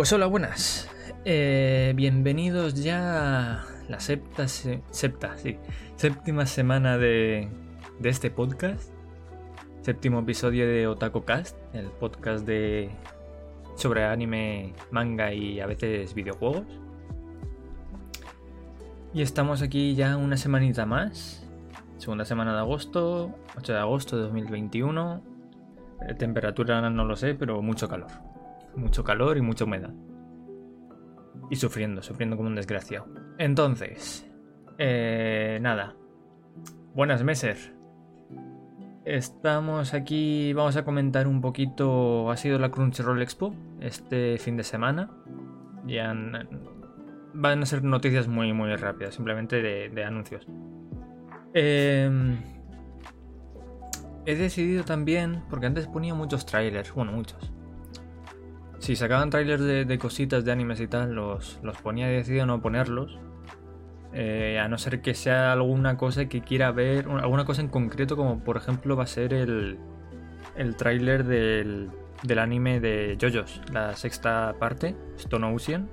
Pues hola, buenas. Eh, bienvenidos ya a la septa, sí, séptima semana de, de este podcast. Séptimo episodio de Otaku Cast, el podcast de sobre anime, manga y a veces videojuegos. Y estamos aquí ya una semanita más. Segunda semana de agosto, 8 de agosto de 2021. Eh, temperatura no lo sé, pero mucho calor. Mucho calor y mucha humedad. Y sufriendo, sufriendo como un desgraciado. Entonces, eh, nada. Buenas meses. Estamos aquí, vamos a comentar un poquito, ha sido la Crunchyroll Expo este fin de semana. Ya van a ser noticias muy, muy rápidas, simplemente de, anuncios. Em, he decidido también, porque antes ponía muchos trailers, bueno, muchos. Si sacaban trailers de, cositas de animes y tal, los, los ponía y he decidido no ponerlos. Eh, a no ser que sea alguna cosa que quiera ver, alguna cosa en concreto, como por ejemplo va a ser el, el tráiler del, del anime de JoJo's, la sexta parte, Stone Ocean.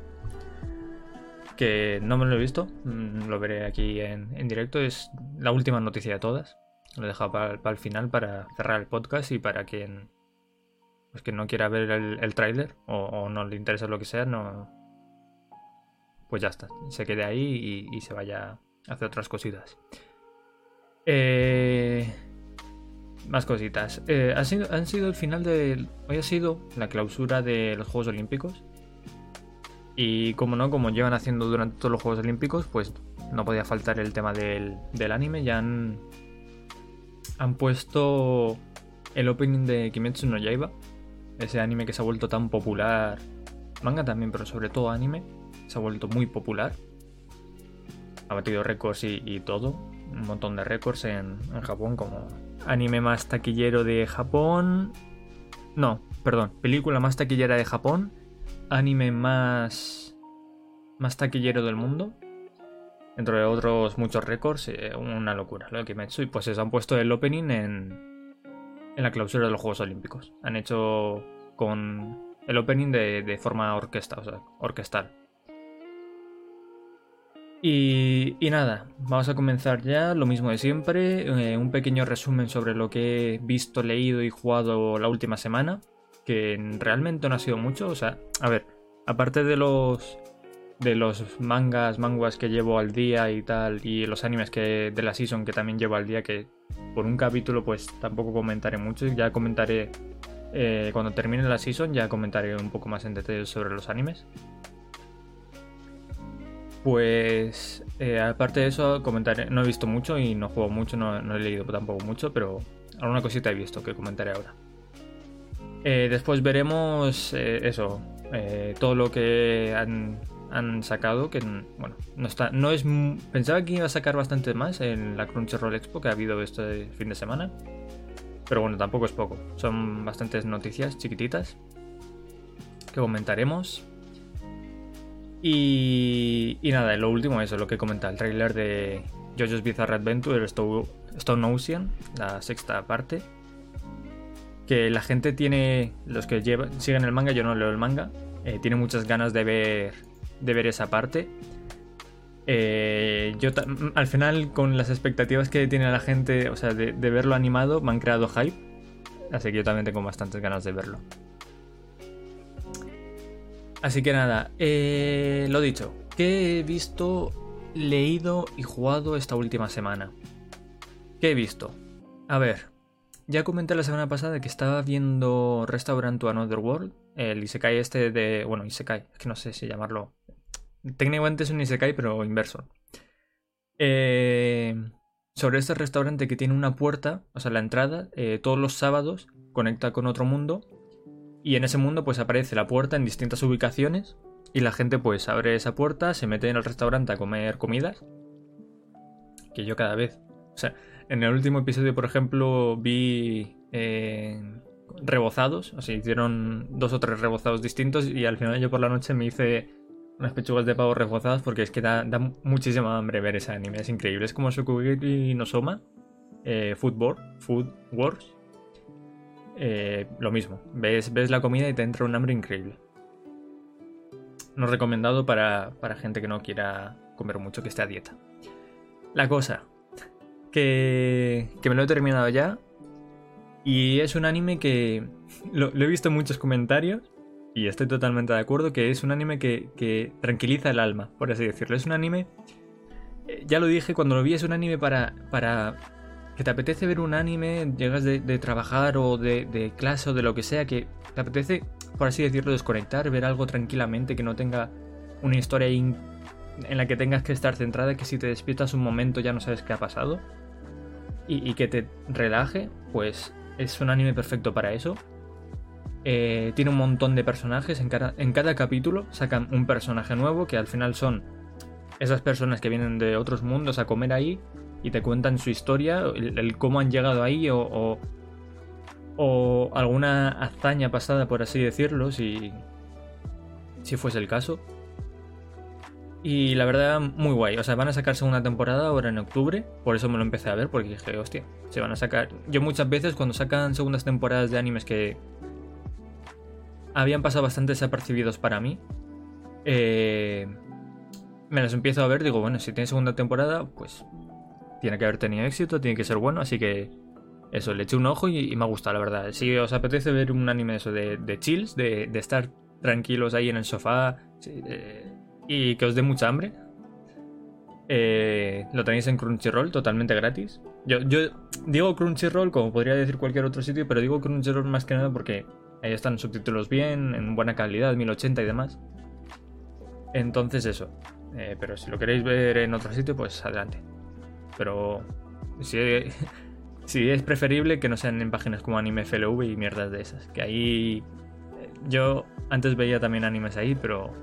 Que no me lo he visto, mm, lo veré aquí en, directo, es la última noticia de todas. Lo he dejado para, el final para cerrar el podcast y para quien pues que no quiera ver el, el tráiler o, no le interesa lo que sea, no, pues ya está, se quede ahí y, se vaya a hacer otras cositas. Eh, más cositas. Eh, ha sido, han sido el final de. Hoy ha sido la clausura de los Juegos Olímpicos. Y como no, como llevan haciendo durante todos los Juegos Olímpicos, pues no podía faltar el tema del, del anime. Ya han, han puesto el opening de Kimetsu no Yaiba. Ese anime que se ha vuelto tan popular. Manga también, pero sobre todo anime se ha vuelto muy popular. Ha batido récords y, todo. Un montón de récords en, Japón como anime más taquillero de Japón. No, perdón, película más taquillera de Japón. Anime más. más taquillero del mundo. Entre otros muchos récords. Eh, una locura lo que me hecho. Y pues se han puesto el opening en. en la clausura de los Juegos Olímpicos. Han hecho con el opening de, de forma orquesta, o sea, orquestal. Y, nada, vamos a comenzar ya, lo mismo de siempre, eh, un pequeño resumen sobre lo que he visto, leído y jugado la última semana, que realmente no ha sido mucho, o sea, a ver, aparte de los de los mangas, manguas que llevo al día y tal, y los animes que de la season que también llevo al día, que por un capítulo pues tampoco comentaré mucho, ya comentaré eh, cuando termine la season, ya comentaré un poco más en detalle sobre los animes. Pues eh, aparte de eso, comentaré, no he visto mucho y no juego mucho, no, he leído tampoco mucho, pero alguna cosita he visto que comentaré ahora. Eh, después veremos eso, todo lo que han, sacado, que bueno, no está, no es, pensaba que iba a sacar bastante más en la Crunchyroll Expo que ha habido este fin de semana, pero bueno, tampoco es poco, son bastantes noticias chiquititas que comentaremos. Y, y nada, lo último, eso, lo que comenta el trailer de JoJo's Bizarre Adventure, Stone Ocean, la sexta parte. Que la gente tiene, los que llevan, siguen el manga, yo no leo el manga, eh, tiene muchas ganas de ver, de ver esa parte. Eh, yo al final, con las expectativas que tiene la gente, o sea, de, de verlo animado, me han creado hype. Así que yo también tengo bastantes ganas de verlo. Así que nada, eh, lo dicho, ¿qué he visto, leído y jugado esta última semana? ¿Qué he visto? A ver, ya comenté la semana pasada que estaba viendo Restaurant to Another World, el Isekai este de... Bueno, Isekai, es que no sé si llamarlo... Técnicamente es un Isekai, pero inverso. Eh, sobre este restaurante que tiene una puerta, o sea, la entrada, eh, todos los sábados conecta con otro mundo y en ese mundo pues aparece la puerta en distintas ubicaciones y la gente pues abre esa puerta, se mete en el restaurante a comer comidas. Que yo cada vez... O sea, en el último episodio por ejemplo vi eh, rebozados, o sea, hicieron dos o tres rebozados distintos y al final yo por la noche me hice unas pechugas de pavo rebozadas porque es que da, muchísima hambre ver ese anime, es increíble. Es como Shokugeki no Soma, eh, Food, Food Wars, eh, lo mismo, ves, ves la comida y te entra un hambre increíble. no recomendado para, para gente que no quiera comer mucho, que esté a dieta. La cosa, que, que me lo he terminado ya. Y es un anime que lo, he visto en muchos comentarios y estoy totalmente de acuerdo que es un anime que, tranquiliza el alma, por así decirlo. Es un anime, eh, ya lo dije cuando lo vi, es un anime para, para que te apetece ver un anime, llegas de, trabajar o de, clase o de lo que sea, que te apetece, por así decirlo, desconectar, ver algo tranquilamente, que no tenga una historia en la que tengas que estar centrada, que si te despiertas un momento ya no sabes qué ha pasado, y, que te relaje, pues es un anime perfecto para eso. Eh, tiene un montón de personajes, en cada, en cada capítulo sacan un personaje nuevo, que al final son esas personas que vienen de otros mundos a comer ahí y te cuentan su historia, el, cómo han llegado ahí o, o, alguna hazaña pasada, por así decirlo, si, si fuese el caso. Y la verdad, muy guay. O sea, van a sacar segunda temporada ahora en octubre. Por eso me lo empecé a ver, porque dije, hostia, se van a sacar. Yo muchas veces cuando sacan segundas temporadas de animes que habían pasado bastante desapercibidos para mí, eh, me las empiezo a ver. Digo, bueno, si tiene segunda temporada, pues tiene que haber tenido éxito, tiene que ser bueno, así que eso, le eché un ojo y, me ha gustado, la verdad. Si os apetece ver un anime de eso de, de chills, de, estar tranquilos ahí en el sofá y que os dé mucha hambre, eh, lo tenéis en Crunchyroll totalmente gratis. Yo, yo digo Crunchyroll como podría decir cualquier otro sitio, pero digo Crunchyroll más que nada porque ahí están subtítulos bien, en buena calidad, 1080 y demás. Entonces eso. Eh, pero si lo queréis ver en otro sitio, pues adelante. Pero si, si es preferible que no sean en páginas como Anime FLV y mierdas de esas. Que ahí eh, yo antes veía también animes ahí, pero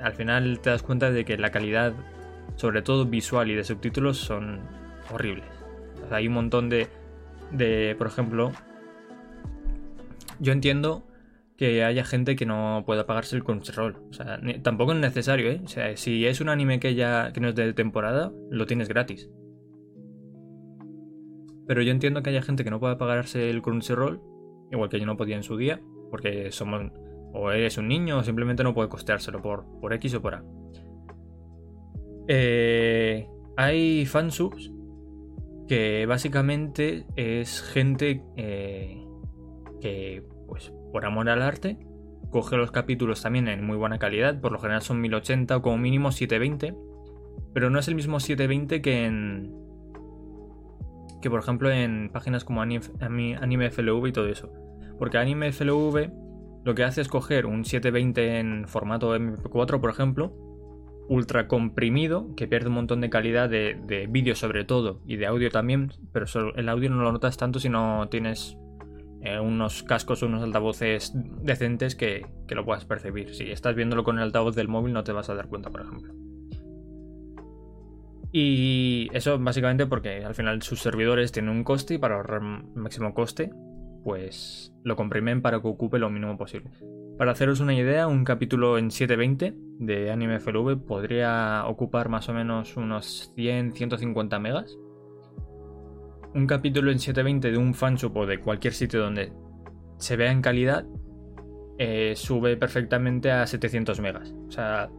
al final te das cuenta de que la calidad, sobre todo visual y de subtítulos, son horribles. hay un montón de, de, por ejemplo, yo entiendo que haya gente que no pueda pagarse el Crunchyroll. O sea, tampoco es necesario, ¿eh? O sea, si es un anime que ya que no es de temporada, lo tienes gratis. Pero yo entiendo que haya gente que no pueda pagarse el Crunchyroll, igual que yo no podía en su día, porque somos o eres un niño o simplemente no puede costeárselo por, por X o por A. Eh, hay fansubs que básicamente es gente eh, que pues por amor al arte, coge los capítulos también en muy buena calidad, por lo general son 1080 o como mínimo 720, pero no es el mismo 720 que en... que por ejemplo en páginas como Anime, FLV y todo eso. Porque Anime FLV lo que hace es coger un 720 en formato MP4, por ejemplo, ultra comprimido, que pierde un montón de calidad de, de vídeo sobre todo y de audio también, pero el audio no lo notas tanto si no tienes eh, unos cascos unos altavoces decentes que, lo puedas percibir. Si estás viéndolo con el altavoz del móvil no te vas a dar cuenta, por ejemplo. Y eso básicamente porque al final sus servidores tienen un coste y para ahorrar máximo coste, pues lo comprimen para que ocupe lo mínimo posible. Para haceros una idea, un capítulo en 720 de Anime FLV podría ocupar más o menos unos 100-150 megas un capítulo en 720 de un fansub o de cualquier sitio donde se vea en calidad eh, sube perfectamente a 700 megas. O sea,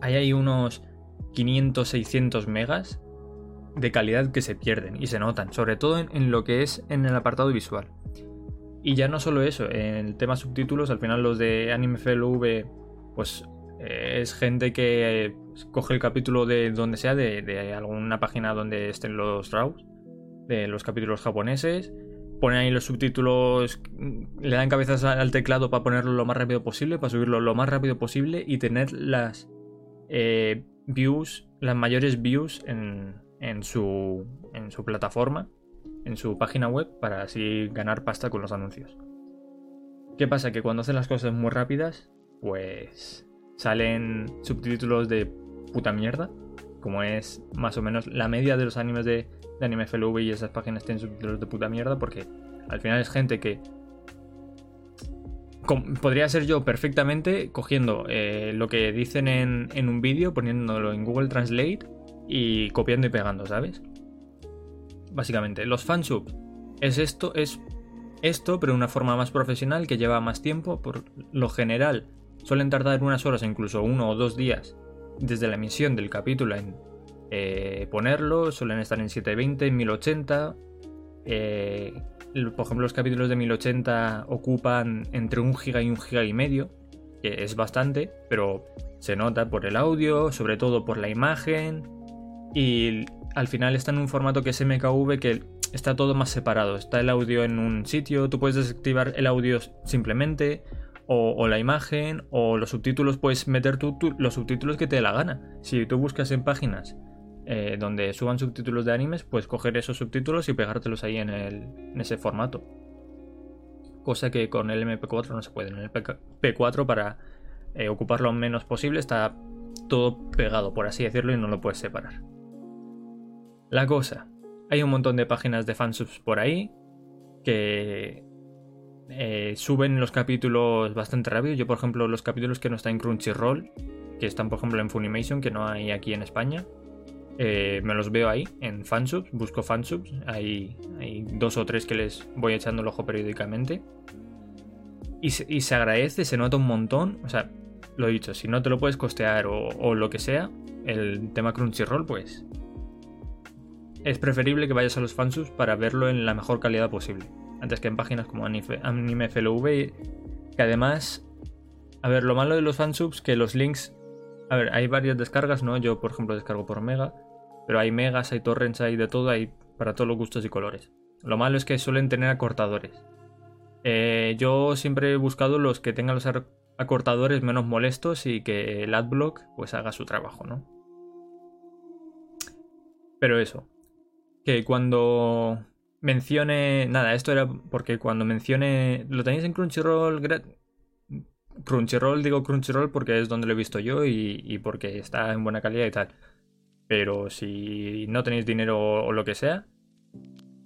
ahí hay unos 500, 600 megas de calidad que se pierden y se notan, sobre todo en, lo que es en el apartado visual. Y ya no solo eso, en el tema subtítulos, al final los de Anime FLV, pues eh, es gente que coge el capítulo de donde sea, de, de alguna página donde estén los RAWs, de los capítulos japoneses. Ponen ahí los subtítulos, le dan cabezas al teclado para ponerlo lo más rápido posible, para subirlo lo más rápido posible y tener las eh, views, las mayores views en, en, su, en su plataforma, en su página web, para así ganar pasta con los anuncios. ¿Qué pasa? Que cuando hacen las cosas muy rápidas, pues salen subtítulos de puta mierda, como es más o menos la media de los animes de, Anime FLV y esas páginas tienen subtítulos de puta mierda porque al final es gente que podría ser yo perfectamente cogiendo eh, lo que dicen en, un vídeo, poniéndolo en Google Translate y copiando y pegando, ¿sabes? Básicamente, los fansubs es esto, es esto, pero de una forma más profesional que lleva más tiempo. Por lo general, suelen tardar unas horas, incluso uno o dos días, desde la emisión del capítulo en eh, ponerlo, suelen estar en 720, en 1080. Eh, por ejemplo, los capítulos de 1080 ocupan entre un giga y un giga y medio, que es bastante, pero se nota por el audio, sobre todo por la imagen, y al final está en un formato que es MKV que está todo más separado. Está el audio en un sitio, tú puedes desactivar el audio simplemente, o, la imagen, o los subtítulos, puedes meter tú, los subtítulos que te dé la gana. Si tú buscas en páginas eh, donde suban subtítulos de animes, puedes coger esos subtítulos y pegártelos ahí en, en ese formato. Cosa que con el MP4 no se puede. En el P4 para eh, ocupar lo menos posible está todo pegado, por así decirlo, y no lo puedes separar. La cosa, hay un montón de páginas de fansubs por ahí que eh, suben los capítulos bastante rápido. Yo, por ejemplo, los capítulos que no están en Crunchyroll, que están, por ejemplo, en Funimation, que no hay aquí en España, eh, me los veo ahí, en fansubs, busco fansubs. Hay, dos o tres que les voy echando el ojo periódicamente. Y se, agradece, se nota un montón. O sea, lo he dicho, si no te lo puedes costear o, o lo que sea, el tema Crunchyroll, pues es preferible que vayas a los fansubs para verlo en la mejor calidad posible antes que en páginas como Anime FLV, que además, a ver, lo malo de los fansubs que los links, a ver, hay varias descargas, ¿no? Yo, por ejemplo, descargo por Mega, pero hay megas, hay torrents, hay de todo, hay para todos los gustos y colores. Lo malo es que suelen tener acortadores. Eh, yo siempre he buscado los que tengan los acortadores menos molestos y que el adblock pues haga su trabajo, ¿no? Pero eso, que cuando mencione. Nada, esto era porque cuando mencione. ¿Lo tenéis en Crunchyroll? Crunchyroll, digo Crunchyroll porque es donde lo he visto yo y, porque está en buena calidad y tal. Pero si no tenéis dinero o lo que sea,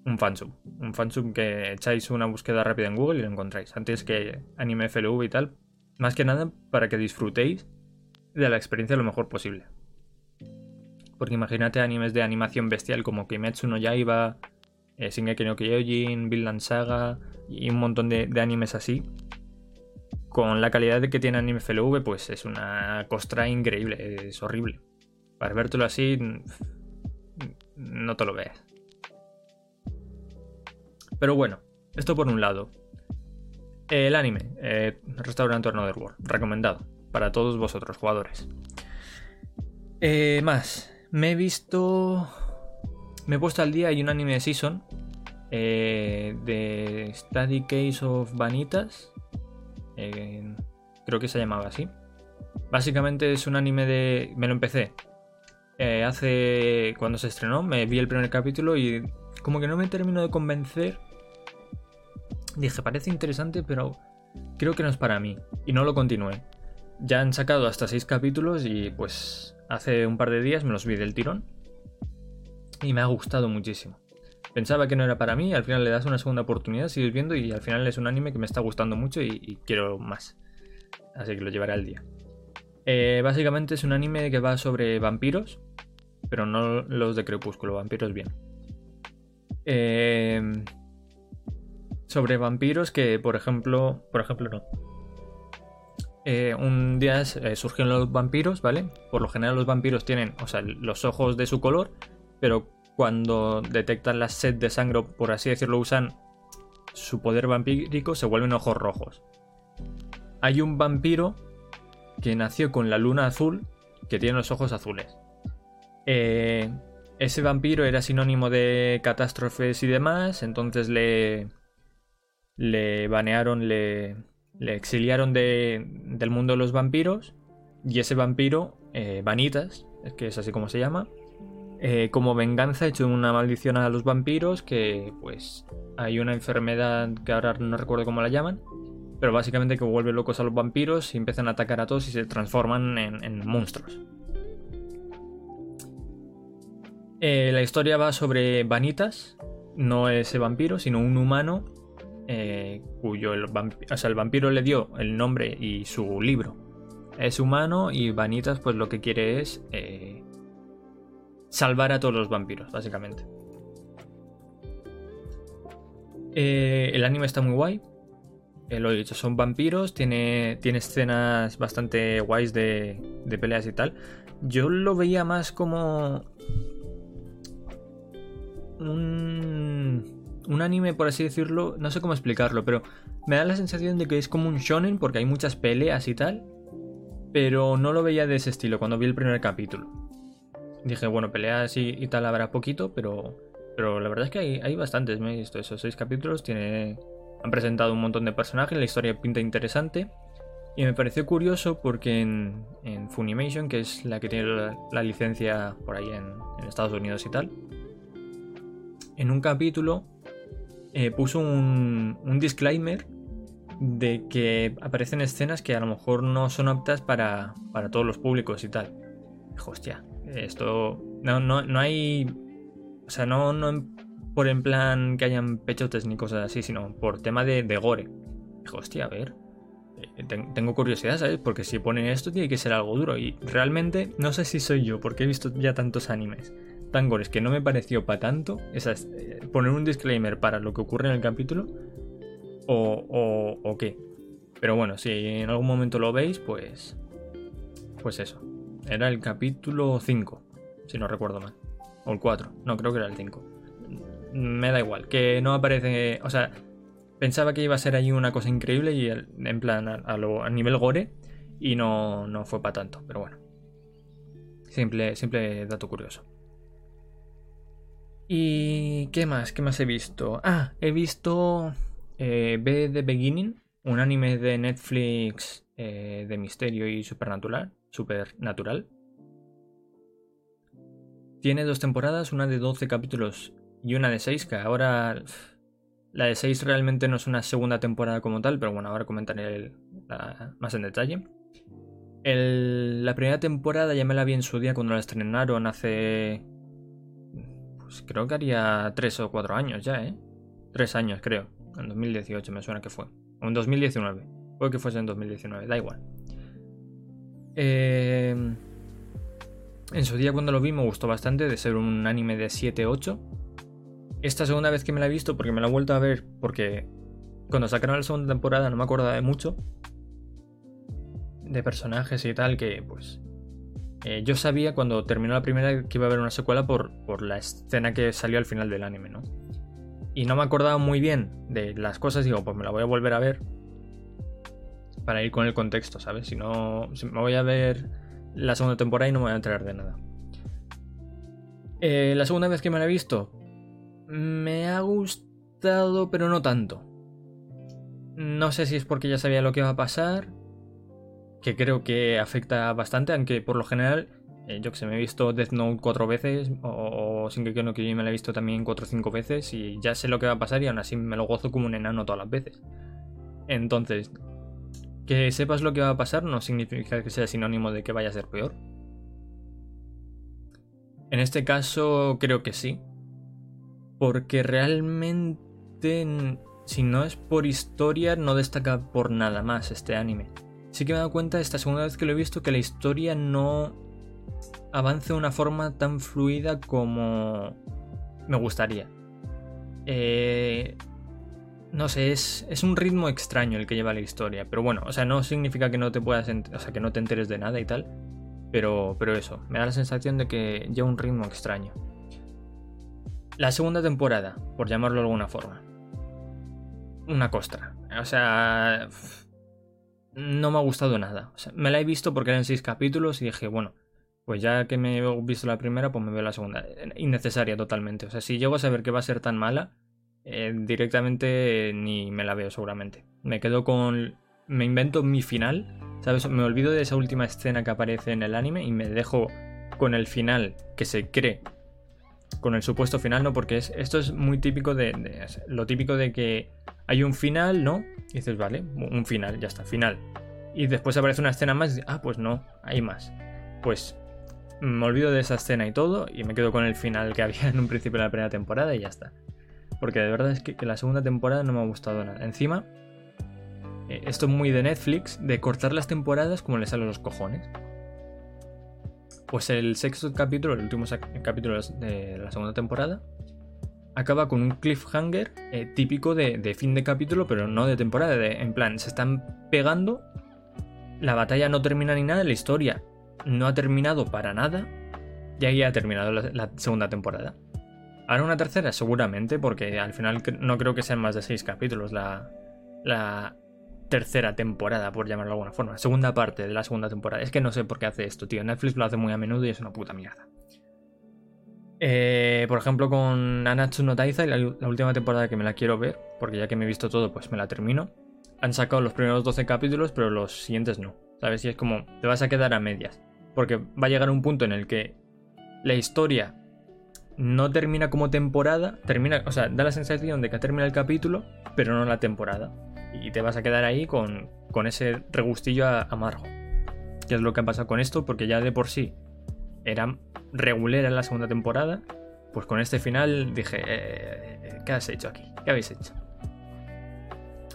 un fansub. Un fansub que echáis una búsqueda rápida en Google y lo encontráis. Antes que anime FLV y tal. Más que nada para que disfrutéis de la experiencia lo mejor posible. Porque imagínate animes de animación bestial como Kimetsu no Yaiba, eh, Shingeki no Kyojin, Vinland Saga y un montón de, animes así. Con la calidad de que tiene Anime FLV, pues es una costra increíble, es horrible. Para vértelo así, no te lo ves. Pero bueno, esto por un lado. El anime, eh, Restaurant Another World, recomendado para todos vosotros, jugadores. Eh, más, me he visto me he puesto al día, hay un anime de Season eh, de Study Case of Vanitas. Eh, creo que se llamaba así. Básicamente es un anime de. Me lo empecé. Eh, hace. Cuando se estrenó, me vi el primer capítulo y como que no me terminó de convencer. Dije, parece interesante, pero creo que no es para mí. Y no lo continué. Ya han sacado hasta seis capítulos y pues hace un par de días me los vi del tirón y me ha gustado muchísimo. Pensaba que no era para mí, al final le das una segunda oportunidad, sigues viendo y al final es un anime que me está gustando mucho y, quiero más. Así que lo llevaré al día. Eh, básicamente es un anime que va sobre vampiros, pero no los de Crepúsculo, vampiros bien. Eh, sobre vampiros que, por ejemplo, por ejemplo no. Eh, un día surgieron los vampiros, ¿vale? Por lo general los vampiros tienen, o sea, los ojos de su color pero cuando detectan la sed de sangre, por así decirlo, usan su poder vampírico, se vuelven ojos rojos. Hay un vampiro que nació con la luna azul, que tiene los ojos azules. Eh, ese vampiro era sinónimo de catástrofes y demás, entonces le, le banearon, le, exiliaron de, del mundo de los vampiros, y ese vampiro, eh, Vanitas, que es así como se llama, eh, como venganza, he hecho una maldición a los vampiros, que pues hay una enfermedad que ahora no recuerdo cómo la llaman, pero básicamente que vuelve locos a los vampiros y empiezan a atacar a todos y se transforman en, monstruos. Eh, la historia va sobre Vanitas, no ese vampiro, sino un humano eh, cuyo el, o sea, el vampiro le dio el nombre y su libro. Es humano y Vanitas pues lo que quiere es salvar a todos los vampiros, básicamente. Eh, el anime está muy guay. eh, lo he dicho, son vampiros, tiene, tiene escenas bastante guays de, de peleas y tal. Yo lo veía más como un, un anime, por así decirlo, no sé cómo explicarlo, pero me da la sensación de que es como un shonen porque hay muchas peleas y tal, pero no lo veía de ese estilo cuando vi el primer capítulo. Dije, bueno, peleas y, tal habrá poquito, pero, pero la verdad es que hay, hay bastantes, me he visto esos seis capítulos, tiene, han presentado un montón de personajes, la historia pinta interesante. Y me pareció curioso porque en, Funimation, que es la que tiene la, licencia por ahí en, Estados Unidos y tal, en un capítulo eh, puso un, un, disclaimer de que aparecen escenas que a lo mejor no son aptas para, para todos los públicos y tal. Hostia, esto no, no, no hay... O sea, no, no por en plan que hayan pechotes ni cosas así, sino por tema de, de gore. Dijo, hostia, a ver, eh, tengo curiosidad, ¿sabes? Porque si pone esto tiene que ser algo duro. Y realmente no sé si soy yo, porque he visto ya tantos animes tan gores que no me pareció para tanto. Esas, eh, poner un disclaimer para lo que ocurre en el capítulo. O, o, o qué. Pero bueno, si en algún momento lo veis, pues. Pues eso. Era el capítulo 5, si no recuerdo mal. O el 4. No, creo que era el 5. Me da igual. Que no aparece. O sea, Pensaba que iba a ser allí una cosa increíble y en plan a, nivel gore y no, no fue para tanto, pero bueno. Simple, simple dato curioso. ¿Y qué más? ¿Qué más he visto? Ah, he visto eh, B The Beginning, un anime de Netflix eh, de misterio y supernatural. Supernatural. Tiene dos temporadas, una de 12 capítulos y una de 6, que ahora la de 6 realmente no es una segunda temporada como tal, pero bueno, ahora comentaré más en detalle. la primera temporada ya me la vi en su día cuando la estrenaron hace... Pues creo que haría 3 o 4 años ya, ¿eh? 3 años creo. En 2018 me suena que fue. O en 2019. Puede que fuese en 2019, da igual. Eh, en su día cuando lo vi me gustó bastante de ser un anime de 7-8 esta segunda vez que me la he visto, porque me la he vuelto a ver, porque cuando sacaron la segunda temporada no me acordaba de mucho, de personajes y tal, que pues eh, yo sabía cuando terminó la primera que iba a haber una secuela por, por la escena que salió al final del anime, ¿no? Y no me acordaba muy bien de las cosas, digo, pues me la voy a volver a ver para ir con el contexto, ¿sabes? Si no, me voy a ver la segunda temporada y no me voy a enterar de nada. Eh, la segunda vez que me la he visto, me ha gustado, pero no tanto. No sé si es porque ya sabía lo que iba a pasar, que creo que afecta bastante, aunque por lo general, eh, yo que sé, me he visto Death Note cuatro veces, o, sin que no que yo me la he visto también cuatro o cinco veces, y ya sé lo que va a pasar y aún así me lo gozo como un enano todas las veces. Entonces, que sepas lo que va a pasar no significa que sea sinónimo de que vaya a ser peor. En este caso, creo que sí, porque realmente, si no es por historia, no destaca por nada más este anime. Sí que me he dado cuenta esta segunda vez que lo he visto que la historia no avanza de una forma tan fluida como me gustaría. Eh, no sé, es, es, un ritmo extraño el que lleva la historia. Pero bueno, o sea, no significa que no te puedas, o sea, que no te enteres de nada y tal. Pero, pero eso, me da la sensación de que lleva un ritmo extraño. La segunda temporada, por llamarlo de alguna forma. Una costra. O sea. No me ha gustado nada. me la he visto porque eran seis capítulos y dije, bueno, pues ya que me he visto la primera, pues me veo la segunda. Innecesaria totalmente. O sea, si llego a saber que va a ser tan mala, eh, directamente ni me la veo seguramente. Me quedo con... Me invento mi final, ¿sabes? Me olvido de esa última escena que aparece en el anime y me dejo con el final que se cree con el supuesto final, ¿no? Porque esto es muy típico de, Lo típico de que hay un final, ¿no? Y dices, vale, un final, ya está, final. Y después aparece una escena más y dices, ah, pues no, hay más. Pues me olvido de esa escena y todo y me quedo con el final que había en un principio de la primera temporada y ya está. Porque de verdad es que, la segunda temporada no me ha gustado nada. Encima, eh, esto es muy de Netflix, de cortar las temporadas como le salen los cojones. Pues el sexto capítulo, el último capítulo de la segunda temporada, acaba con un cliffhanger eh, típico de, fin de capítulo, pero no de temporada. en plan, se están pegando, la batalla no termina ni nada, la historia no ha terminado para nada, y ahí ha terminado la, segunda temporada. Ahora una tercera, seguramente, porque al final no creo que sean más de seis capítulos la, la tercera temporada, por llamarlo de alguna forma. Segunda parte de la segunda temporada. Es que no sé por qué hace esto, tío. Netflix lo hace muy a menudo y es una puta mierda. Eh, por ejemplo, con Anatsu no Taizai, la, la, última temporada que me la quiero ver, porque ya que me he visto todo, pues me la termino. Han sacado los primeros 12 capítulos, pero los siguientes no. ¿Sabes? Y es como, te vas a quedar a medias. Porque va a llegar un punto en el que la historia no termina como temporada, termina, o sea, da la sensación de que termina el capítulo, pero no la temporada. Y te vas a quedar ahí con, con ese regustillo amargo. ¿Qué es lo que ha pasado con esto? Porque ya de por sí era regular en la segunda temporada, pues con este final dije, eh, ¿qué has hecho aquí? ¿Qué habéis hecho?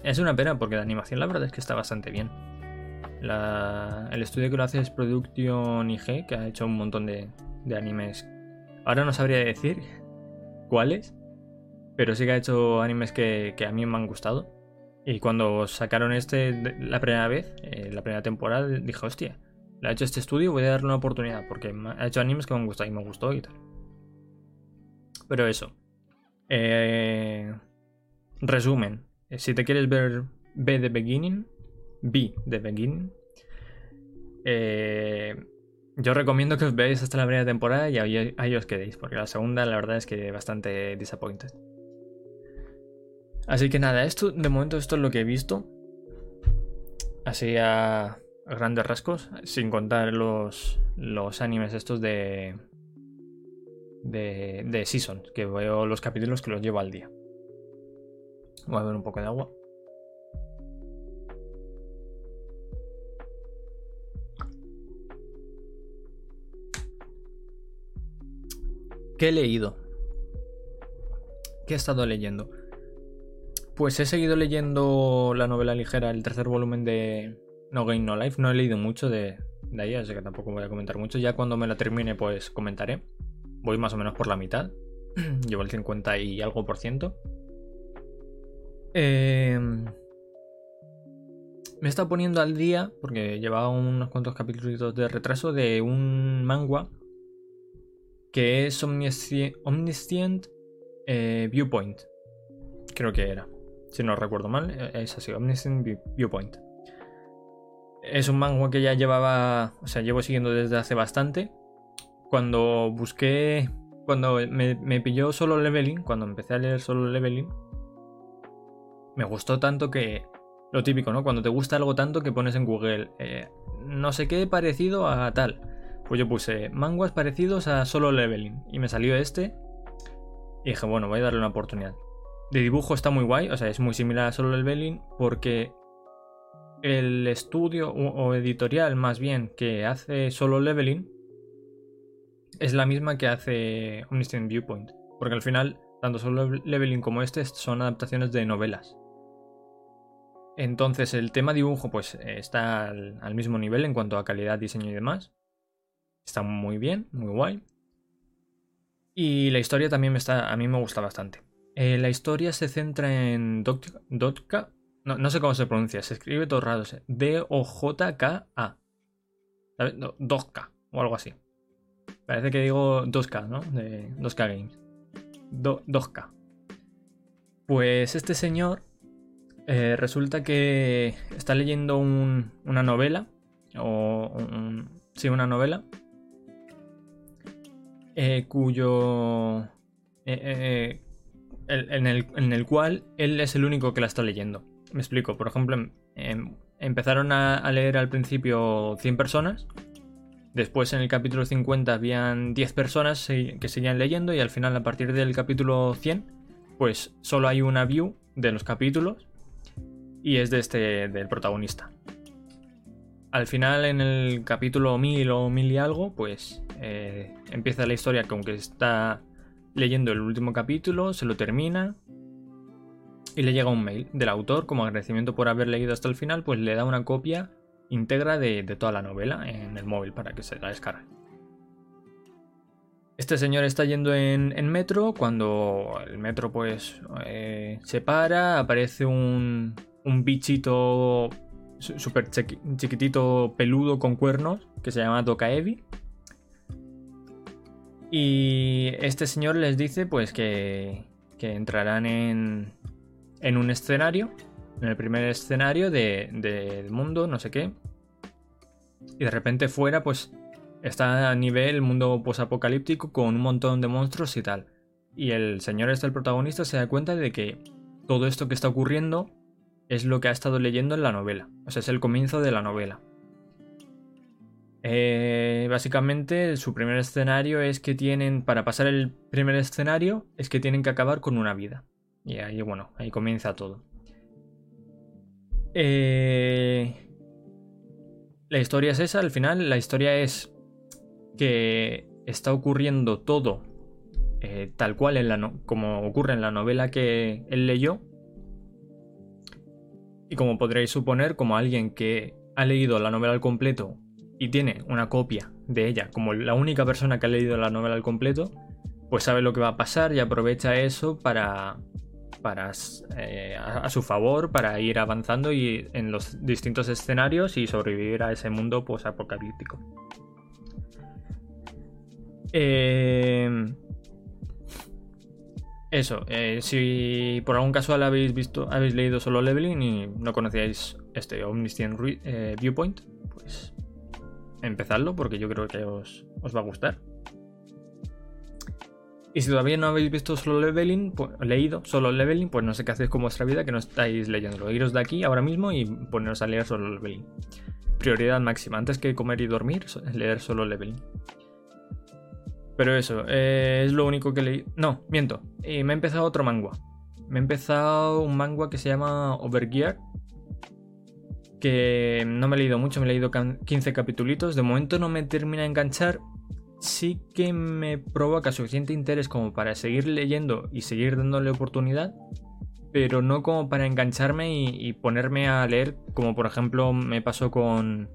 Es una pena porque la animación la verdad es que está bastante bien. el estudio que lo hace es Production IG, que ha hecho un montón de, animes. Ahora no sabría decir cuáles, pero sí que ha hecho animes que, a mí me han gustado. Y cuando sacaron este la primera vez, eh, la primera temporada, dije, hostia, le ha hecho este estudio, voy a darle una oportunidad, porque ha hecho animes que me han gustado y me gustó y tal. Pero eso. Eh, resumen. Si te quieres ver B de Beginning, B de Beginning, eh, yo recomiendo que os veáis hasta la primera temporada y ahí, ahí, os quedéis, porque la segunda la verdad es que bastante disappointed. Así que nada, esto de momento esto es lo que he visto. Así a grandes rasgos, sin contar los, los animes estos de, de, de Season, que veo los capítulos que los llevo al día. Voy a ver un poco de agua. ¿Qué he leído? ¿Qué he estado leyendo? Pues he seguido leyendo la novela ligera, el tercer volumen de, no Game No Life, no he leído mucho de, de ahí, así que tampoco voy a comentar mucho. Ya cuando me la termine, pues comentaré. Voy más o menos por la mitad. Llevo el 50 y algo por ciento. Em, me estado poniendo al día, porque llevaba unos cuantos capítulos de retraso, de un manga que es Omniscient, eh, Viewpoint. Creo que era. Si no recuerdo mal, eh, es así, Omniscient Viewpoint. Es un manga que ya llevaba, o sea, llevo siguiendo desde hace bastante. Cuando busqué, cuando me, pilló solo leveling, cuando empecé a leer solo leveling, me gustó tanto que, lo típico, ¿no? Cuando te gusta algo tanto que pones en Google, eh, no sé qué parecido a tal. Pues yo puse manguas parecidos a solo leveling y me salió este. Y dije, bueno, voy a darle una oportunidad. De dibujo está muy guay, o sea, es muy similar a solo leveling porque el estudio o editorial más bien que hace solo leveling es la misma que hace Omniscient Viewpoint. Porque al final, tanto solo leveling como este son adaptaciones de novelas. Entonces el tema dibujo pues está al, mismo nivel en cuanto a calidad, diseño y demás. Está muy bien, muy guay. Y la historia también me está, a mí me gusta bastante. Eh, la historia se centra en Dotka, no, sé cómo se pronuncia, se escribe todo raro. D-O-J-K-A. Dotka o algo así. Parece que digo 2K, ¿no? De 2K Games. 2K. Pues este señor eh, resulta que está leyendo una novela. O sí, una novela. Eh, cuyo. Eh, en, el, en el cual él es el único que la está leyendo. Me explico, por ejemplo, em, em, empezaron a, leer al principio 100 personas, después en el capítulo 50 habían 10 personas que seguían leyendo y al final a partir del capítulo 100 pues solo hay una view de los capítulos y es de este del protagonista. Al final en el capítulo 1000 o 1000 y algo pues eh, empieza la historia que aunque está leyendo el último capítulo, se lo termina y le llega un mail del autor como agradecimiento por haber leído hasta el final, pues le da una copia íntegra de, toda la novela en el móvil para que se la descargue. Este señor está yendo en, metro, cuando el metro pues eh, se para, aparece un, un bichito súper chiquitito, peludo con cuernos, que se llama Tokaevi. Y este señor les dice pues que, que entrarán en, en un escenario, en el primer escenario del mundo, no sé qué. Y de repente fuera pues está a nivel mundo posapocalíptico con un montón de monstruos y tal. Y el señor este, el protagonista, se da cuenta de que todo esto que está ocurriendo es lo que ha estado leyendo en la novela. O sea, es el comienzo de la novela. Eh, básicamente, su primer escenario es que tienen, para pasar el primer escenario, es que tienen que acabar con una vida. Y ahí, bueno, ahí comienza todo. Eh, la historia es esa, al final, la historia es que está ocurriendo todo eh, tal cual en la como ocurre en la novela que él leyó. Y como podréis suponer, como alguien que ha leído la novela al completo y tiene una copia de ella, como la única persona que ha leído la novela al completo, pues sabe lo que va a pasar y aprovecha eso para, para eh, a, su favor, para ir avanzando y en los distintos escenarios y sobrevivir a ese mundo post-apocalíptico. Eh, eso, eh, si por algún casual habéis visto, habéis leído solo Leveling y no conocíais este Omniscient Viewpoint, pues empezadlo porque yo creo que os, va a gustar. Y si todavía no habéis visto solo leveling, pues, leído solo leveling, pues no sé qué hacéis con vuestra vida que no estáis leyéndolo. Iros de aquí ahora mismo y poneros a leer solo leveling. Prioridad máxima, antes que comer y dormir, leer solo leveling. Pero eso, eh, es lo único que leí. No, miento. Y me he empezado otro manga. Me he empezado un manga que se llama Overgear. Que no me he leído mucho, me he leído 15 capítulos. De momento no me termina de enganchar. Sí que me provoca suficiente interés como para seguir leyendo y seguir dándole oportunidad. Pero no como para engancharme y ponerme a leer, como por ejemplo me pasó con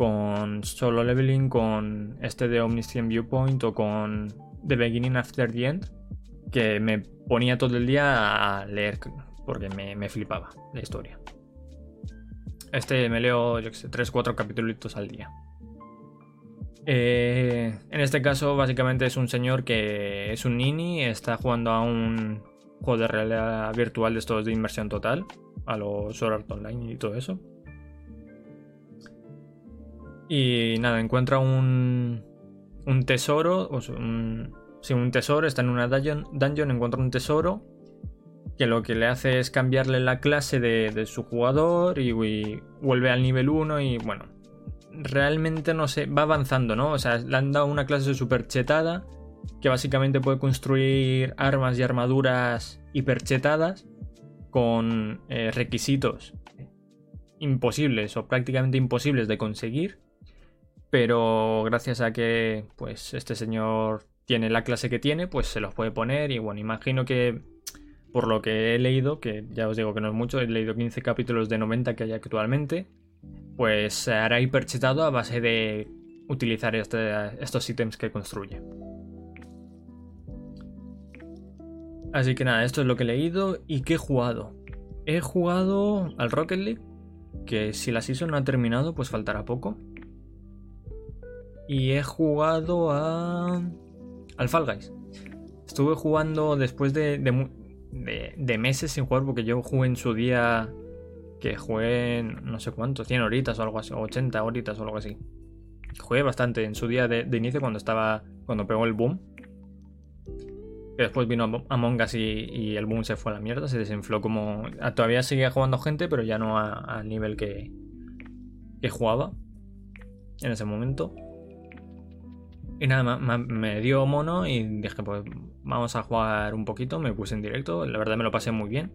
con Solo Leveling, con este de Omniscient Viewpoint o con The Beginning After the End, que me ponía todo el día a leer porque me, flipaba la historia. Este me leo, yo qué sé, 3-4 capítulos al día. Eh, en este caso, básicamente es un señor que es un nini, está jugando a un juego de realidad virtual de estos de inmersión total, a los Sword Art Online y todo eso. Y nada, encuentra un, un tesoro, o un, sí, un tesoro, está en una dungeon, dungeon, encuentra un tesoro que lo que le hace es cambiarle la clase de, su jugador y, vuelve al nivel 1 y bueno, realmente no sé, va avanzando, ¿no? O sea, le han dado una clase super chetada que básicamente puede construir armas y armaduras hiperchetadas con eh, requisitos imposibles o prácticamente imposibles de conseguir pero gracias a que pues este señor tiene la clase que tiene, pues se los puede poner y bueno, imagino que por lo que he leído, que ya os digo que no es mucho, he leído 15 capítulos de 90 que hay actualmente, pues se hará hiperchetado a base de utilizar este, estos ítems que construye. Así que nada, esto es lo que he leído y que he jugado. He jugado al Rocket League, que si la season no ha terminado, pues faltará poco. Y he jugado a. al Fall Guys. Estuve jugando después de, de, meses sin jugar, porque yo jugué en su día. que jugué no sé cuánto, 100 horitas o algo así, 80 horitas o algo así. Jugué bastante en su día de, inicio cuando estaba. cuando pegó el boom. Después vino Among Us y, el boom se fue a la mierda, se desinfló como. Todavía seguía jugando gente, pero ya no al nivel que, que jugaba en ese momento. Y nada, me, dio mono y dije, pues vamos a jugar un poquito. Me puse en directo, la verdad me lo pasé muy bien.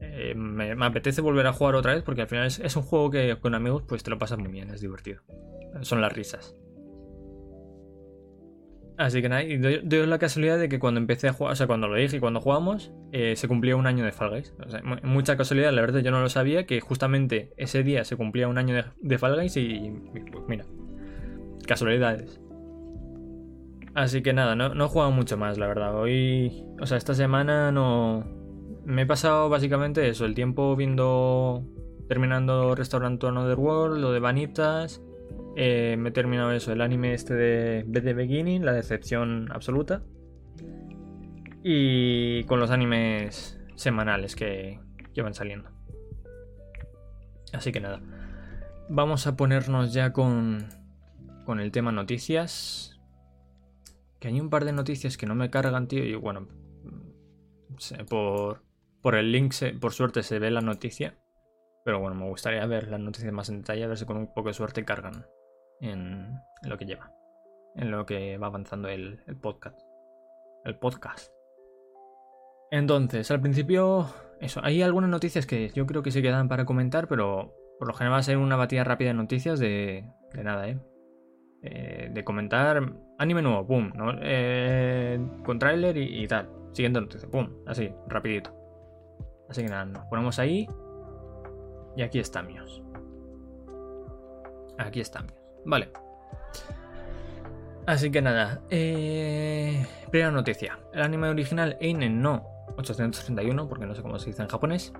Eh, me, apetece volver a jugar otra vez porque al final es, un juego que con amigos pues te lo pasas muy bien, es divertido. Son las risas. Así que nada, y doy, la casualidad de que cuando empecé a jugar, o sea, cuando lo dije y cuando jugamos, eh, se cumplía un año de Fall Guys. O sea, mucha casualidad, la verdad yo no lo sabía, que justamente ese día se cumplía un año de, de Fall Guys y pues mira, casualidades. Así que nada, no, he jugado mucho más, la verdad. Hoy, o sea, esta semana no... Me he pasado básicamente eso, el tiempo viendo... Terminando Restaurant Another World, lo de Vanitas. Eh, me he terminado eso, el anime este de The Beginning, la decepción absoluta. Y con los animes semanales que, que van saliendo. Así que nada. Vamos a ponernos ya con, con el tema noticias. Que hay un par de noticias que no me cargan, tío. Y bueno, por, por el link, por suerte se ve la noticia. Pero bueno, me gustaría ver las noticias más en detalle, a ver si con un poco de suerte cargan en, lo que lleva. En lo que va avanzando el, podcast. El podcast. Entonces, al principio, eso, hay algunas noticias que yo creo que se quedan para comentar, pero por lo general va a ser una batida rápida de noticias de, de nada, ¿eh? ¿Eh? De comentar anime nuevo, pum, ¿no? Eh, con tráiler y, tal. Siguiente noticia, pum, así, rapidito. Así que nada, nos ponemos ahí. Y aquí estamos. Aquí estamos. Vale. Así que nada. Eh, primera noticia. El anime original Einen no 831, porque no sé cómo se dice en japonés,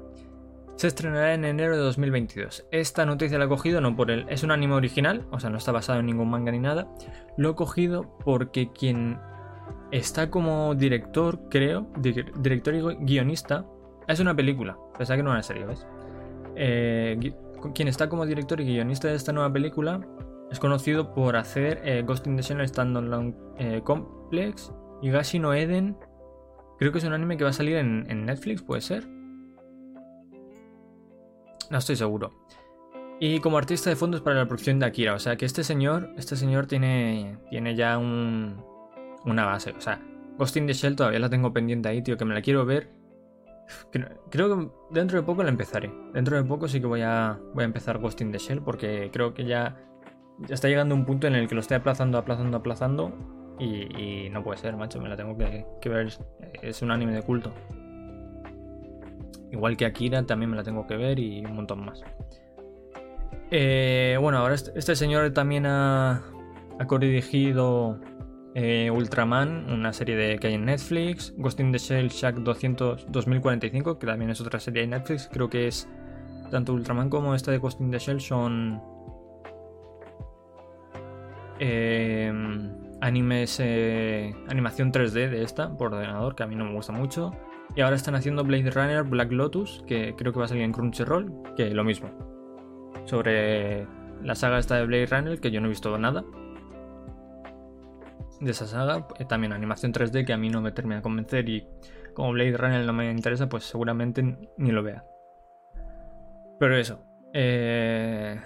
se estrenará en enero de 2022. Esta noticia la he cogido no por el. Es un anime original, o sea, no está basado en ningún manga ni nada. Lo he cogido porque quien está como director, creo, director y guionista, es una película. Pensaba que no era una serie, ¿ves? Eh, quien está como director y guionista de esta nueva película es conocido por hacer eh, Ghost in the Shell Standalone eh, Complex, Higashi no Eden Creo que es un anime que va a salir en, Netflix, ¿puede ser? No estoy seguro. Y como artista de fondos para la producción de Akira. O sea que este señor, este señor tiene, tiene ya un, una base. O sea, Ghost in the Shell todavía la tengo pendiente ahí, tío, que me la quiero ver. Creo que dentro de poco la empezaré. Dentro de poco sí que voy a, voy a empezar Ghost in the Shell porque creo que ya, ya está llegando un punto en el que lo estoy aplazando, aplazando, aplazando y, no puede ser, macho, me la tengo que, ver. Es un anime de culto. Igual que Akira también me la tengo que ver y un montón más. Eh, bueno, ahora este, este, señor también ha, ha codirigido eh, Ultraman, una serie de, que hay en Netflix. Ghost in the Shell Shack 200, 2045, que también es otra serie de Netflix. Creo que es tanto Ultraman como esta de Ghost in the Shell son... Eh, animes, animación 3D de esta por ordenador, que a mí no me gusta mucho. Y ahora están haciendo Blade Runner Black Lotus, que creo que va a salir en Crunchyroll, que lo mismo. Sobre la saga esta de Blade Runner, que yo no he visto nada. De esa saga, eh, también animación 3D que a mí no me termina de convencer y como Blade Runner no me interesa, pues seguramente ni lo vea. Pero eso. Eh,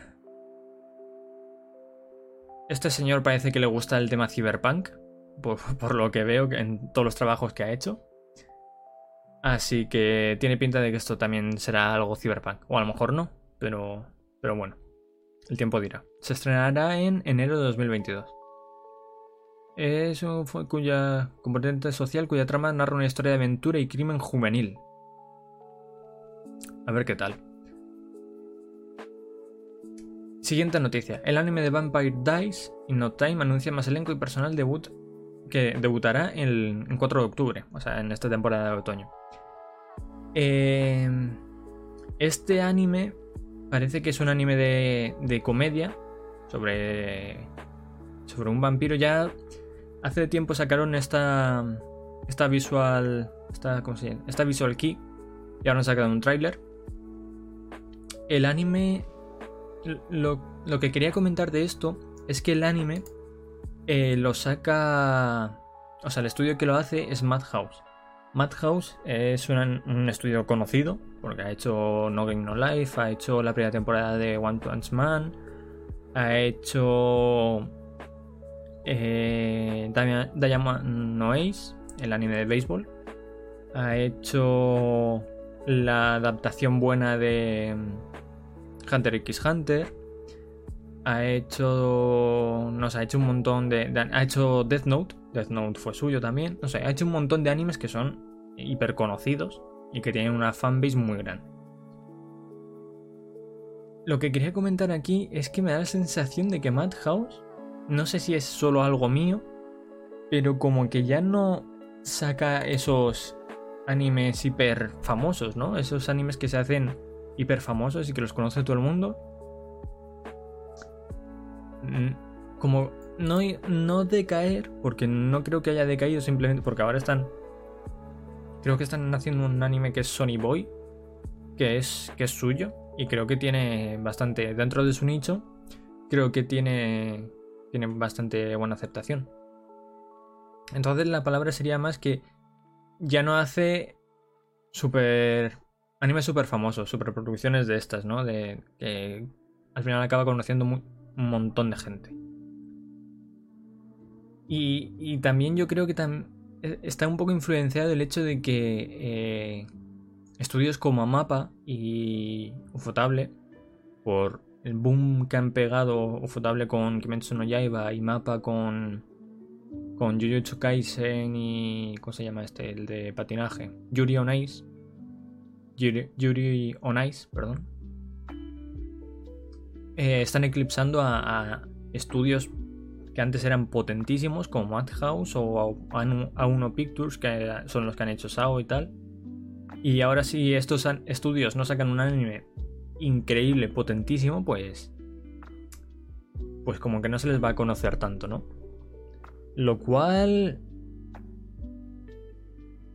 este señor parece que le gusta el tema cyberpunk, por, lo que veo en todos los trabajos que ha hecho. Así que tiene pinta de que esto también será algo cyberpunk. O a lo mejor no, pero, pero bueno. El tiempo dirá. Se estrenará en enero de 2022. Es un cuya componente social cuya trama narra una historia de aventura y crimen juvenil. A ver qué tal. Siguiente noticia. El anime de Vampire Dies in No Time anuncia más elenco y personal debut que debutará el, 4 de octubre, o sea, en esta temporada de otoño. Em, este anime parece que es un anime de, comedia sobre, sobre un vampiro. Ya hace tiempo sacaron esta, esta visual, esta, ¿cómo se llama? Esta visual key y ahora han sacado un tráiler. El anime lo, que quería comentar de esto es que el anime eh, lo saca. O sea, el estudio que lo hace es Madhouse. Madhouse es un, estudio conocido porque ha hecho No Game No Life, ha hecho la primera temporada de One Punch Man, ha hecho eh, Diamond No Ace, el anime de béisbol, ha hecho la adaptación buena de Hunter x Hunter. Ha hecho. No sé, ha hecho un montón de, Ha hecho Death Note. Death Note fue suyo también. No sé, ha hecho un montón de animes que son hiper conocidos y que tienen una fanbase muy grande. Lo que quería comentar aquí es que me da la sensación de que Madhouse, no sé si es solo algo mío, pero como que ya no saca esos animes hiper famosos, ¿no? Esos animes que se hacen hiper famosos y que los conoce todo el mundo. Mm, como no, no decaer, porque no creo que haya decaído simplemente porque ahora están... Creo que están haciendo un anime que es Sony Boy, que es, que es suyo, y creo que tiene bastante, dentro de su nicho, creo que tiene, tiene bastante buena aceptación. Entonces la palabra sería más que ya no hace super animes super famosos, super producciones de estas, ¿no? De que al final acaba conociendo un montón de gente. Y, también yo creo que e, está un poco influenciado el hecho de que eh, estudios como Mapa y Ufotable, por el boom que han pegado Ufotable con Kimetsu no Yaiba y Mapa con con Jujutsu Kaisen y ¿cómo se llama este? El de patinaje, Yuri on Ice. Yuri, on Ice, perdón. Eh, están eclipsando a, estudios que antes eran potentísimos como Madhouse o a, Uno Pictures que son los que han hecho Sao y tal. Y ahora si estos estudios no sacan un anime increíble, potentísimo, pues pues como que no se les va a conocer tanto, ¿no? Lo cual...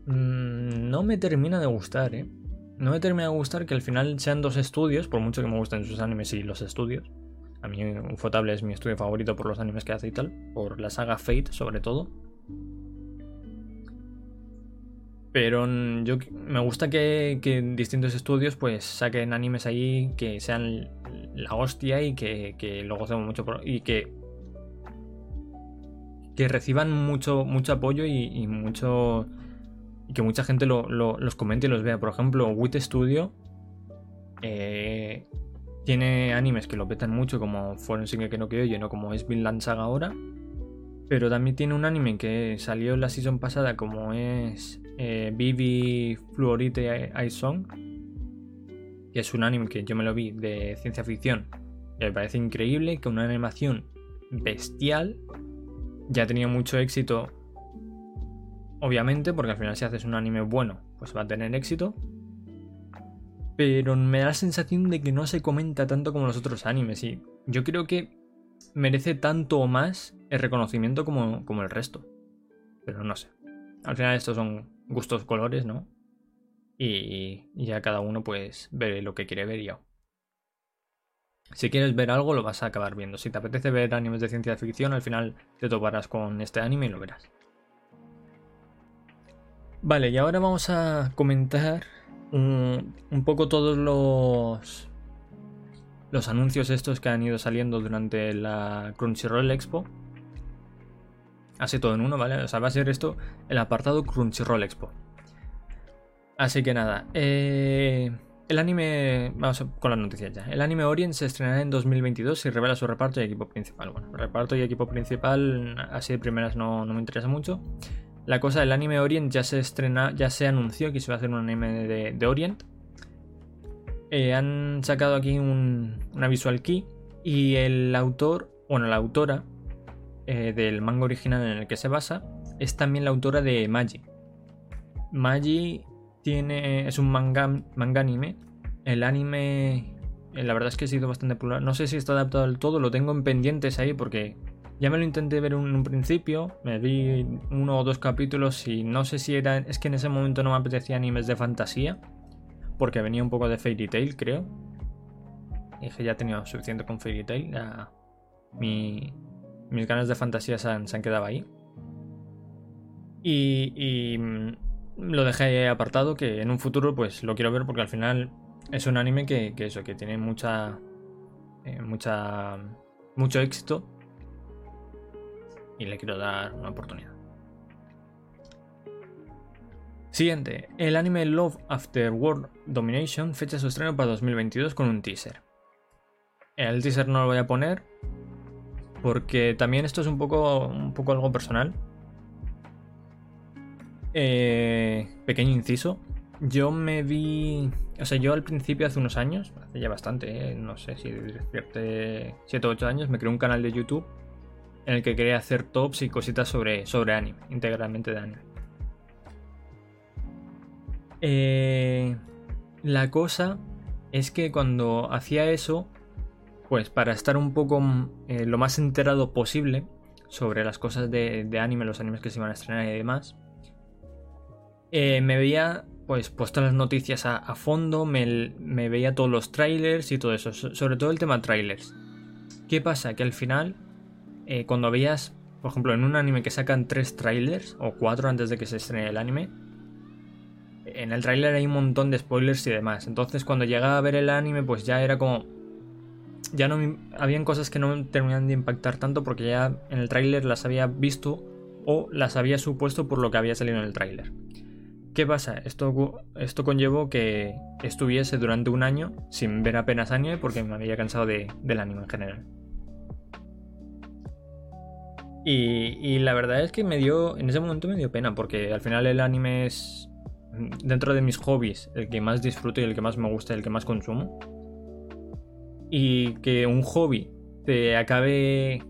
Mm, no me termina de gustar, ¿eh? No me termina de gustar que al final sean dos estudios, por mucho que me gusten sus animes y los estudios. A mí Ufotable es mi estudio favorito por los animes que hace y tal, por la saga Fate sobre todo. Pero yo me gusta que, distintos estudios pues saquen animes ahí que sean la hostia y que, que lo gocemos mucho y que que reciban mucho, mucho apoyo y, mucho. Y que mucha gente los comente y los vea. Por ejemplo, Wit Studio eh, tiene animes que lo petan mucho, como fueron que no quiero no como es Vinland Saga ahora. Pero también tiene un anime que salió la season pasada, como es eh, Vivi Fluorite Ice Song. Que es un anime que yo me lo vi de ciencia ficción. Y me parece increíble, que una animación bestial ya tenido mucho éxito, obviamente, porque al final si haces un anime bueno, pues va a tener éxito. Pero me da la sensación de que no se comenta tanto como los otros animes y yo creo que merece tanto o más el reconocimiento como, como el resto. Pero no sé. Al final estos son gustos colores, ¿no? Y, ya cada uno pues ve lo que quiere ver y. Si quieres ver algo, lo vas a acabar viendo. Si te apetece ver animes de ciencia ficción, al final te toparás con este anime y lo verás. Vale, y ahora vamos a comentar un, poco todos los, los anuncios estos que han ido saliendo durante la Crunchyroll Expo. Así todo en uno, ¿vale? O sea, va a ser esto el apartado Crunchyroll Expo. Así que nada, eh... El anime. Vamos con las noticias ya. El anime Orient se estrenará en 2022 y revela su reparto y equipo principal. Bueno, reparto y equipo principal, así de primeras no, me interesa mucho. La cosa, el anime Orient ya se estrena, ya se anunció que se va a hacer un anime de, Orient. Eh, han sacado aquí una visual key y el autor, bueno, la autora eh, del manga original en el que se basa es también la autora de Magi. Magi tiene, es un manga, manga anime. El anime, eh, la verdad es que ha sido bastante popular. No sé si está adaptado del todo, lo tengo en pendientes ahí porque ya me lo intenté ver en un principio. Me vi uno o dos capítulos y no sé si era. Es que en ese momento no me apetecía animes de fantasía. Porque venía un poco de Fairy Tail, creo. Y dije, ya he tenido suficiente con Fairy Tail. mis ganas de fantasía se han, quedado ahí. y lo dejé apartado, que en un futuro pues lo quiero ver porque al final es un anime que, eso, que tiene mucha, eh, mucha, mucho éxito y le quiero dar una oportunidad. Siguiente, el anime Love After World Domination fecha su estreno para 2022 con un teaser. El teaser no lo voy a poner porque también esto es un poco, un poco algo personal eh, pequeño inciso. Yo me vi. O sea, yo al principio, hace unos años, hace ya bastante, eh, no sé si 7 o 8 años, me creé un canal de YouTube en el que quería hacer tops y cositas sobre, sobre anime, integralmente de anime. Eh, la cosa es que cuando hacía eso, pues para estar un poco eh, lo más enterado posible sobre las cosas de, anime, los animes que se iban a estrenar y demás, eh, me veía pues puesto las noticias a, fondo, me, me, veía todos los trailers y todo eso, sobre todo el tema trailers. ¿Qué pasa? Que al final, eh, cuando veías, por ejemplo, en un anime que sacan tres trailers o cuatro antes de que se estrene el anime, en el tráiler hay un montón de spoilers y demás. Entonces cuando llegaba a ver el anime, pues ya era como... Ya no... Habían cosas que no terminaban de impactar tanto porque ya en el tráiler las había visto o las había supuesto por lo que había salido en el tráiler. ¿Qué pasa? Esto, esto conllevó que estuviese durante un año sin ver apenas anime porque me había cansado de, del anime en general. Y, la verdad es que me dio, en ese momento me dio pena porque al final el anime es dentro de mis hobbies, el que más disfruto y el que más me gusta y el que más consumo. Y que un hobby te acabe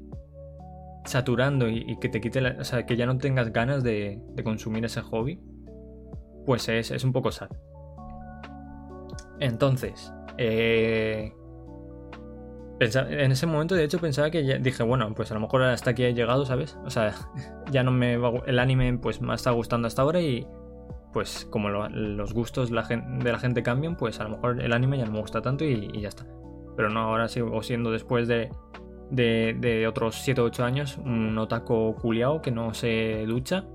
saturando y, que te quite, o sea, que ya no tengas ganas de, consumir ese hobby, pues es, un poco sad. Entonces, eh, en ese momento de hecho pensaba que dije, bueno, pues a lo mejor hasta aquí he llegado, ¿sabes? O sea, ya no me el anime pues me está gustando hasta ahora y, pues como los gustos de la gente cambian, pues a lo mejor el anime ya no me gusta tanto y, ya está. Pero no, ahora sigo siendo después de, de, otros 7 o 8 años un otaco culiao que no se ducha,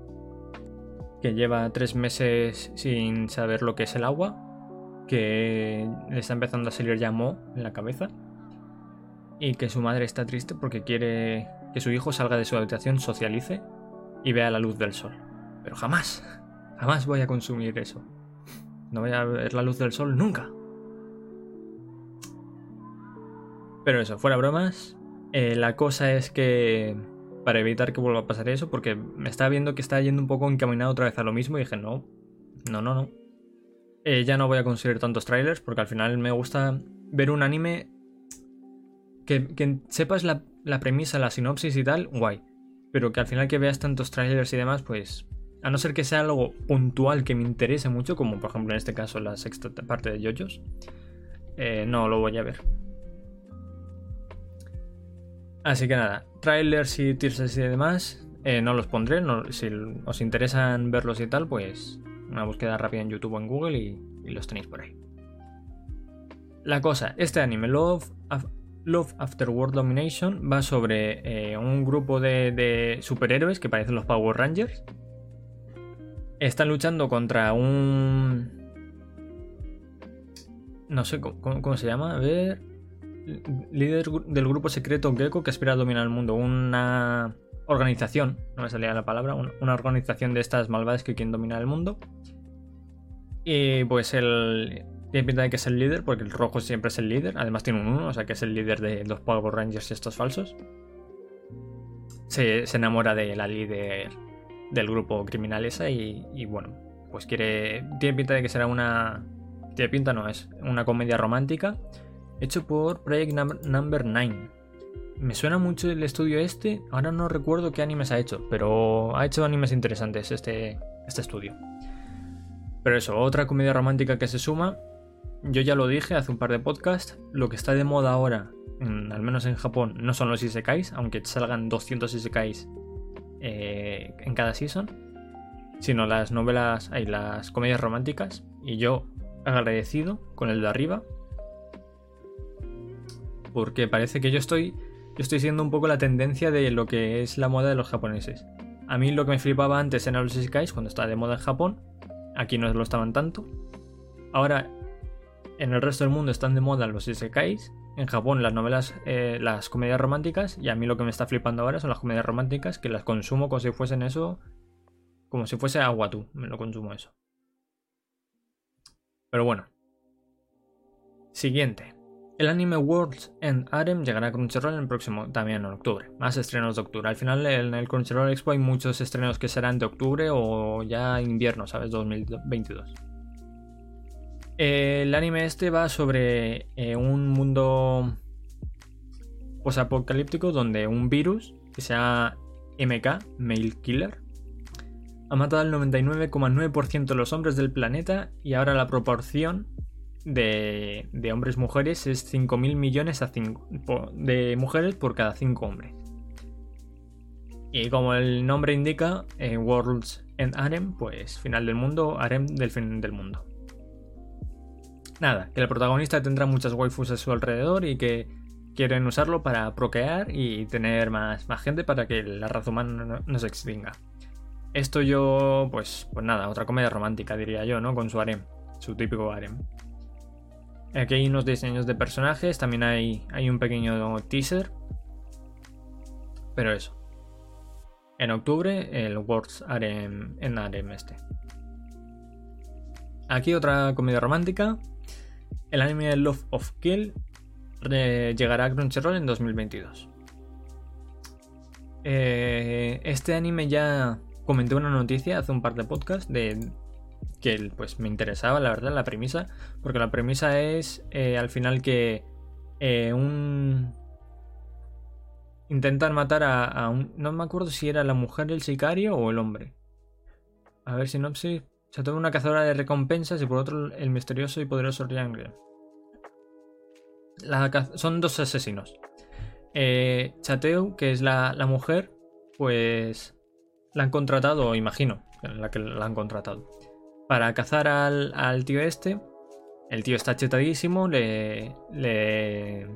que lleva 3 meses sin saber lo que es el agua, que le está empezando a salir ya mo en la cabeza y que su madre está triste porque quiere que su hijo salga de su habitación, socialice y vea la luz del sol. Pero jamás, Jamás voy a consumir eso. No voy a ver la luz del sol nunca. Pero eso, fuera bromas. Eh, la cosa es que para evitar que vuelva a pasar eso, porque me estaba viendo que está yendo un poco encaminado otra vez a lo mismo y dije, no, no, no, no. Eh, ya no voy a conseguir tantos trailers porque al final me gusta ver un anime que, sepas la, premisa, la sinopsis y tal, guay. Pero que al final que veas tantos trailers y demás, pues a no ser que sea algo puntual que me interese mucho, como por ejemplo en este caso la sexta parte de JoJo's, eh, no lo voy a ver. Así que nada, trailers y teasers y demás, eh, no los pondré. si os interesan verlos y tal, pues una búsqueda rápida en YouTube o en Google y, los tenéis por ahí. La cosa, este anime, Love, Love After World Domination, va sobre eh, un grupo de superhéroes que parecen los Power Rangers están luchando contra un... No sé cómo, se llama. A ver... Líder del grupo secreto Gecko que espera dominar el mundo. Una organización, no me salía la palabra, una organización de estas malvadas que quieren dominar el mundo. Y pues el... Tiene pinta de que es el líder, porque el rojo siempre es el líder. Además tiene un 1, o sea que es el líder de los Power Rangers estos falsos. Se, se enamora de la líder del grupo criminal esa y, bueno, pues quiere... Tiene pinta de que será una... Tiene pinta, no, es una comedia romántica hecho por Project Number 9. Me suena mucho el estudio este, ahora no recuerdo qué animes ha hecho, pero ha hecho animes interesantes este, este estudio. Pero eso, otra comedia romántica que se suma, yo ya lo dije hace un par de podcasts, lo que está de moda ahora, al menos en Japón, no son los isekais, aunque salgan 200 isekais eh, en cada season, sino las novelas, hay las comedias románticas. Y yo agradecido con el de arriba, porque parece que yo estoy, yo estoy siendo un poco la tendencia de lo que es la moda de los japoneses. A mí lo que me flipaba antes eran los isekais cuando estaba de moda en Japón. Aquí no lo estaban tanto. Ahora en el resto del mundo están de moda los isekais en Japón las novelas, eh, las comedias románticas, y a mí lo que me está flipando ahora son las comedias románticas, que las consumo como si fuesen eso, como si fuese agua tú, me lo consumo eso. Pero bueno. Siguiente. El anime World's End Arem llegará a Crunchyroll en el próximo, también en octubre. Más estrenos de octubre. Al final en el Crunchyroll Expo hay muchos estrenos que serán de octubre o ya invierno, ¿sabes? 2022 el anime este va sobre eh, un mundo posapocalíptico donde un virus que se llama MK, Male Killer. Ha matado al 99,9% de los hombres del planeta y ahora la proporción de, de hombres-mujeres es 5.000 millones a de mujeres por cada 5 hombres. Y como el nombre indica, en Worlds End Arem, pues final del mundo, Arem del fin del mundo. Nada, que el protagonista tendrá muchas waifus a su alrededor y que quieren usarlo para procrear y tener más, más gente para que la raza humana no, se extinga. Esto yo, pues, pues nada, otra comedia romántica diría yo, ¿no? Con su harem, su típico harem. Aquí hay unos diseños de personajes, también hay, hay un pequeño teaser. Pero eso. En octubre, el World's Harem en Harem este. Aquí otra comedia romántica. El anime Love of Kill llegará a Crunchyroll en 2022. Eh, este anime ya comenté una noticia hace un par de podcasts de que pues me interesaba la verdad la premisa porque la premisa es eh, al final que eh, un intentan matar a, un no me acuerdo si era la mujer el sicario o el hombre a ver si no se una cazadora de recompensas y por otro el misterioso y poderoso Triangle son dos asesinos. Eh, Chateu, que es la, mujer, pues la han contratado, imagino, la que la han contratado, para cazar al, tío este. El tío está chetadísimo, le, le,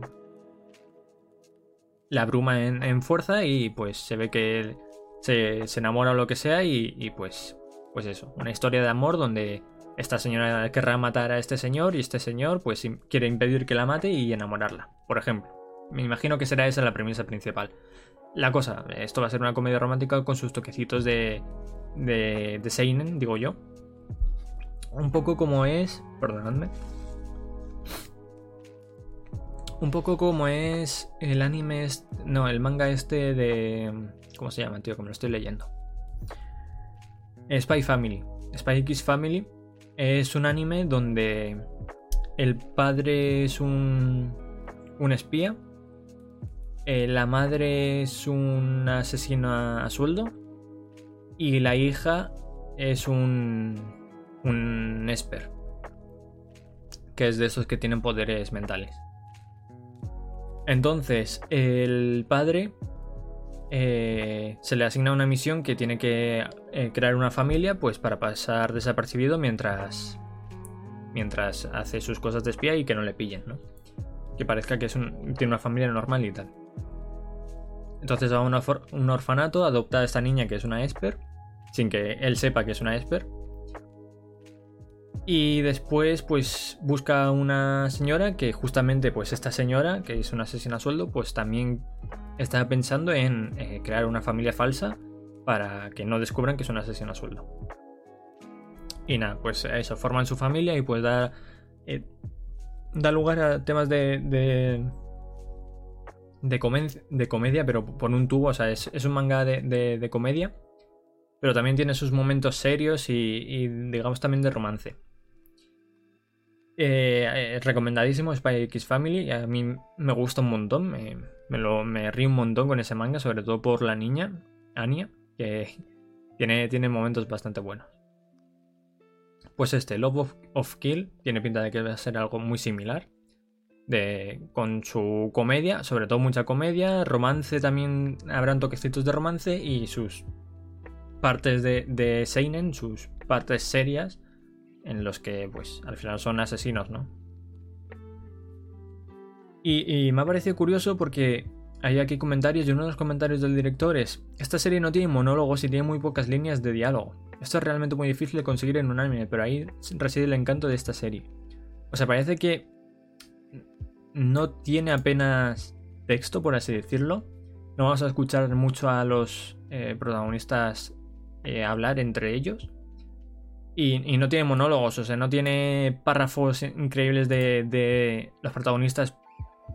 le abruma en, fuerza y pues se ve que se, se enamora o lo que sea y, y, pues, pues eso, una historia de amor donde esta señora querrá matar a este señor y este señor pues quiere impedir que la mate y enamorarla, por ejemplo. Me imagino que será esa la premisa principal. La cosa, esto va a ser una comedia romántica con sus toquecitos de, de, de Seinen, digo yo. Un poco como es... Perdonadme. Un poco como es el anime... no, el manga este de... ¿Cómo se llama, tío? Me lo estoy leyendo. Spy Family. Spy X Family es un anime donde el padre es un, un espía, eh, la madre es un asesino a, sueldo y la hija es un, un esper, que es de esos que tienen poderes mentales. Entonces, el padre eh, se le asigna una misión que tiene que eh, crear una familia pues para pasar desapercibido mientras mientras hace sus cosas de espía y que no le pillen, ¿no? Que parezca que es tiene una familia normal y tal. Entonces va a un orfanato, adopta a esta niña que es una Esper, sin que él sepa que es una Esper. Y después, pues, busca una señora que justamente, pues, esta señora, que es una asesina a sueldo, pues también estaba pensando en eh, crear una familia falsa para que no descubran que es un asesino a sueldo. Y nada, pues eso, forman su familia y pues da, eh, da lugar a temas de, de, de, comedia, pero por un tubo, o sea, es, un manga de, comedia, pero también tiene sus momentos serios y digamos también de romance. Eh, recomendadísimo Spy X Family. A mí me gusta un montón. Me, me río un montón con ese manga, sobre todo por la niña, Anya, que tiene, tiene momentos bastante buenos. Pues este, Love of, Kill, tiene pinta de que va a ser algo muy similar. De, con su comedia, sobre todo mucha comedia, romance también habrán toquecitos de romance y sus partes de, de Seinen, sus partes serias, en los que pues al final son asesinos, ¿no? Y, me ha parecido curioso porque hay aquí comentarios y uno de los comentarios del director es, esta serie no tiene monólogos y tiene muy pocas líneas de diálogo. Esto es realmente muy difícil de conseguir en un anime, pero ahí reside el encanto de esta serie. O sea, parece que no tiene apenas texto, por así decirlo. No vamos a escuchar mucho a los eh, protagonistas eh, hablar entre ellos. Y, no tiene monólogos, o sea, no tiene párrafos increíbles de, los protagonistas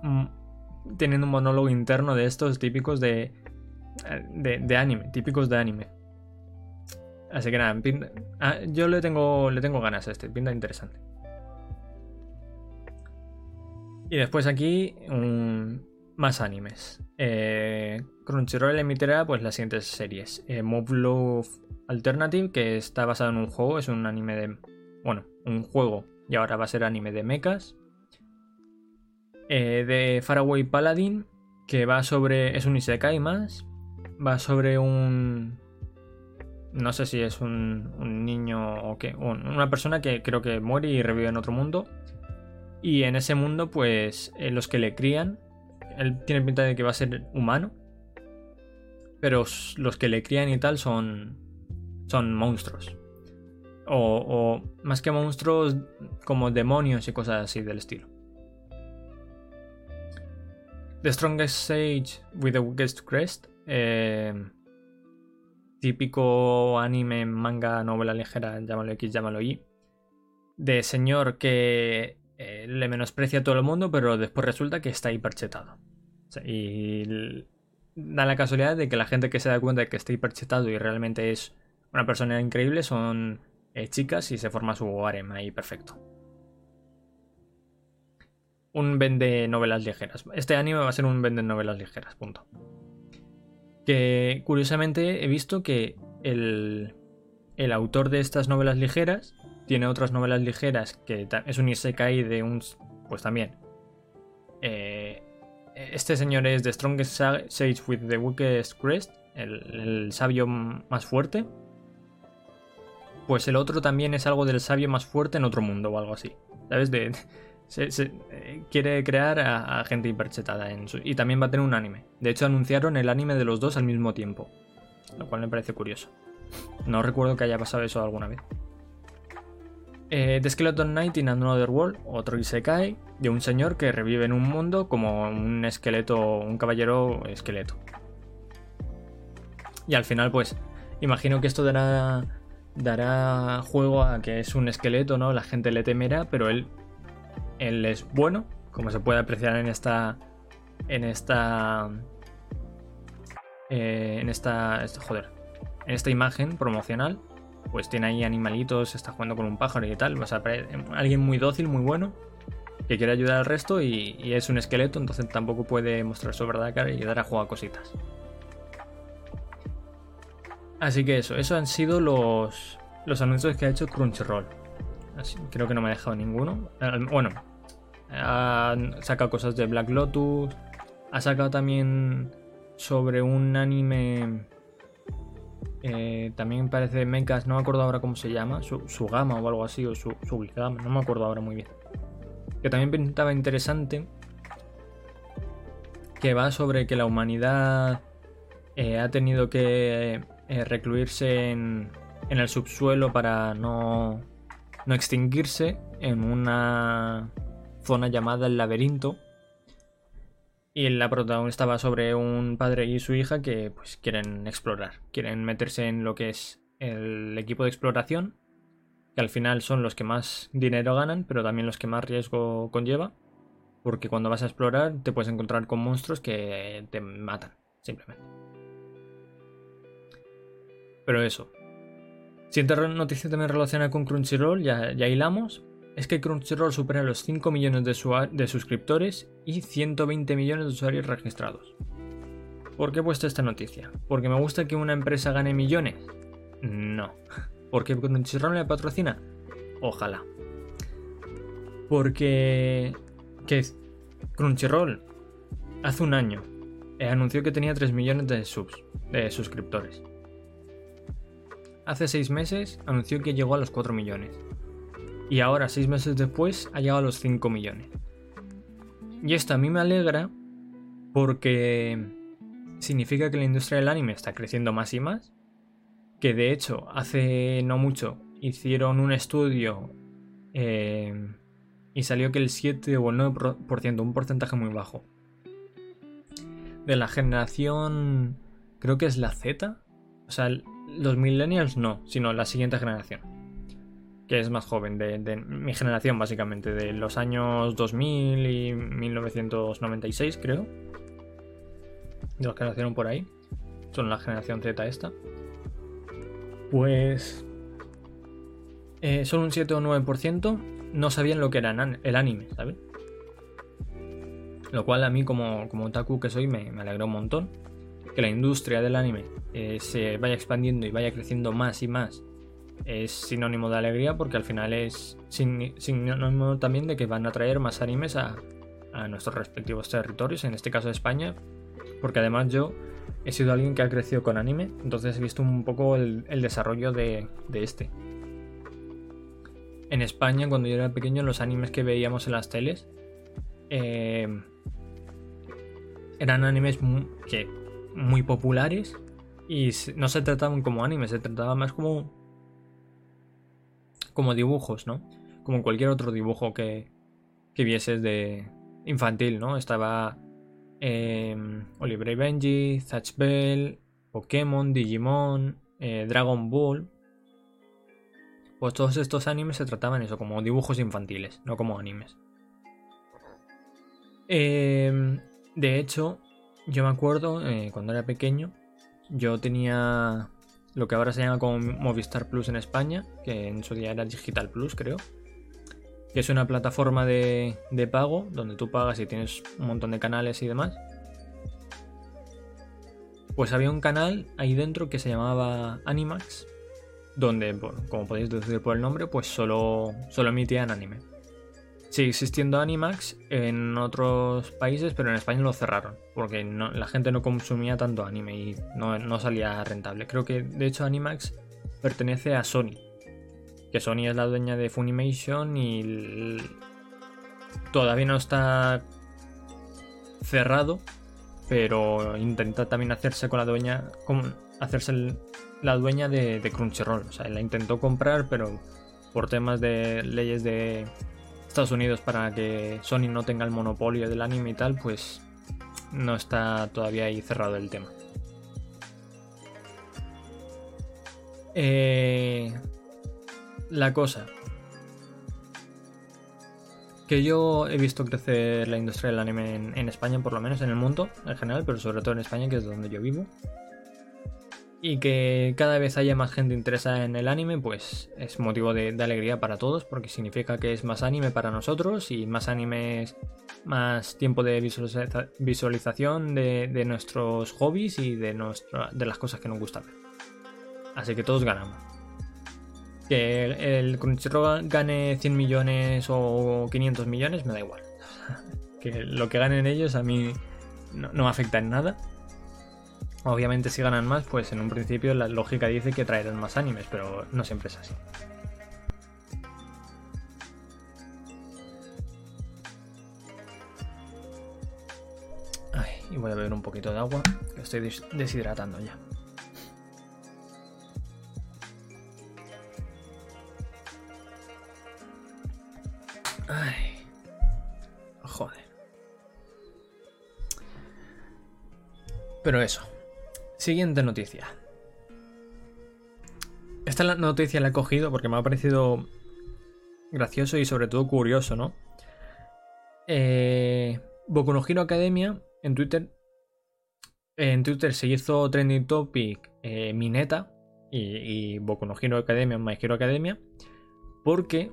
mm, teniendo un monólogo interno de estos típicos de, de, anime, típicos de anime. Así que nada, ah, yo le tengo, le tengo ganas a este, pinta interesante. Y después aquí más animes. Eh, Crunchyroll emitirá pues las siguientes series. Eh, Love Alternative, que está basado en un juego, es un anime de... Bueno, un juego y ahora va a ser anime de mechas. Eh, de Faraway Paladin, que va sobre... es un Isekai más. Va sobre un... No sé si es un, niño o qué. Una persona que creo que muere y revive en otro mundo. Y en ese mundo, pues los que le crían él tiene pinta de que va a ser humano. Pero los que le crían y tal son. son monstruos. O, más que monstruos, como demonios y cosas así del estilo. The Strongest Sage with the Weakest Crest. Eh, típico anime, manga, novela ligera, llámalo X, llámalo Y. De señor que eh, le menosprecia a todo el mundo, pero después resulta que está hiperchetado. y da la casualidad de que la gente que se da cuenta de que está hiperchetado y realmente es una persona increíble son eh, chicas y se forma su harem ahí perfecto. Un vende novelas ligeras. Este anime va a ser un vende novelas ligeras, punto. Que curiosamente he visto que el, el autor de estas novelas ligeras tiene otras novelas ligeras que es un Isekai de un. Pues también. Eh, este señor es The Strongest Sage with the Weakest Crest, el, sabio más fuerte. Pues el otro también es algo del sabio más fuerte en otro mundo o algo así. ¿Sabes? De, se, eh, quiere crear a, gente hiperchetada en su, y también va a tener un anime. De hecho, anunciaron el anime de los dos al mismo tiempo. Lo cual me parece curioso. No recuerdo que haya pasado eso alguna vez. Eh, The Skeleton Knight in Another World, otro Isekai, de un señor que revive en un mundo como un esqueleto, un caballero esqueleto. Y al final, pues, imagino que esto dará, dará juego a que es un esqueleto, ¿no? La gente le temerá, pero él, él es bueno, como se puede apreciar en esta, en esta, eh, en esta, joder, en esta imagen promocional pues tiene ahí animalitos, está jugando con un pájaro y tal. O sea, alguien muy dócil, muy bueno, que quiere ayudar al resto y, es un esqueleto, entonces tampoco puede mostrar su verdad cara y dar a jugar cositas. Así que eso, esos han sido los, los anuncios que ha hecho Crunchyroll. creo que no me ha dejado ninguno. Bueno, ha sacado cosas de Black Lotus, ha sacado también sobre un anime eh, también parece Mechas, no me acuerdo ahora cómo se llama, su, gama o algo así, o su, gama, no me acuerdo ahora muy bien. Que también pintaba interesante, que va sobre que la humanidad eh, ha tenido que eh, recluirse en, en, el subsuelo para no, no extinguirse en una zona llamada el laberinto y la protagonista va sobre un padre y su hija que pues quieren explorar, quieren meterse en lo que es el equipo de exploración, que al final son los que más dinero ganan, pero también los que más riesgo conlleva, porque cuando vas a explorar te puedes encontrar con monstruos que te matan, simplemente. Pero eso. Siguiente noticia también relacionada con Crunchyroll, ya, ya hilamos, es que Crunchyroll supera los 5 millones de, suscriptores y 120 millones de usuarios registrados. ¿Por qué he puesto esta noticia? ¿Porque me gusta que una empresa gane millones? No. ¿Por qué Crunchyroll me patrocina? Ojalá. Porque que Crunchyroll hace un año anunció que tenía 3 millones de de suscriptores. Hace 6 meses anunció que llegó a los 4 millones y ahora, seis meses después, ha llegado a los 5 millones. Y esto a mí me alegra porque significa que la industria del anime está creciendo más y más. Que de hecho, hace no mucho hicieron un estudio eh, y salió que el 7 o el 9%, un porcentaje muy bajo, de la generación, creo que es la Z, o sea, los millennials no, sino la siguiente generación que es más joven, de, mi generación básicamente, de los años 2000 y 1996 creo. De los que nacieron por ahí. Son la generación Z esta. Pues... Eh, solo un 7 o 9% no sabían lo que era el anime, ¿sabes? Lo cual a mí como, como otaku que soy me, me alegra un montón. Que la industria del anime eh, se vaya expandiendo y vaya creciendo más y más es sinónimo de alegría porque al final es sinónimo también de que van a traer más animes a, nuestros respectivos territorios, en este caso España, porque además yo he sido alguien que ha crecido con anime, entonces he visto un poco el, desarrollo de, este. En España, cuando yo era pequeño, los animes que veíamos en las teles eh, eran animes que, muy populares y no se trataban como animes, se trataban más como como dibujos, ¿no? Como cualquier otro dibujo que, que vieses de infantil, ¿no? Estaba eh, Oliver y Benji, Zatch Bell, Pokémon, Digimon, eh, Dragon Ball. Pues todos estos animes se trataban eso, como dibujos infantiles, no como animes. Em, de hecho, yo me acuerdo eh, cuando era pequeño, yo tenía lo que ahora se llama como Movistar Plus en España, que en su día era Digital Plus, creo. Que es una plataforma de, pago donde tú pagas y tienes un montón de canales y demás. Pues había un canal ahí dentro que se llamaba Animax, donde, como podéis decir por el nombre, pues solo, solo emitían anime. Sigue existiendo Animax en otros países, pero en España lo cerraron, porque la gente no consumía tanto anime y no, salía rentable. Creo que de hecho Animax pertenece a Sony, que Sony es la dueña de Funimation y todavía no está cerrado, pero intenta también hacerse con la dueña, hacerse la dueña de, de Crunchyroll. O sea, la intentó comprar, pero por temas de leyes de Estados Unidos para que Sony no tenga el monopolio del anime y tal, pues no está todavía ahí cerrado el tema. Eh, la cosa. Que yo he visto crecer la industria del anime en, España, por lo menos en el mundo en general, pero sobre todo en España, que es donde yo vivo y que cada vez haya más gente interesada en el anime, pues es motivo de, alegría para todos, porque significa que es más anime para nosotros y más anime es más tiempo de visualización de, nuestros hobbies y de, de las cosas que nos gustan. Así que todos ganamos. Que el, Crunchyroll gane 100 millones o 500 millones me da igual. que lo que ganen ellos a mí no afecta en nada Obviamente si ganan más, pues en un principio la lógica dice que traerán más animes, pero no siempre es así. Ay, y voy a beber un poquito de agua, que estoy deshidratando ya. Ay. Joder. Pero eso. Siguiente noticia. Esta noticia la he cogido porque me ha parecido gracioso y sobre todo curioso, ¿no? Eh, Boku Academia en Twitter. En Twitter se hizo trending topic eh, Mineta y, y Boku Academia, My Hero Academia, porque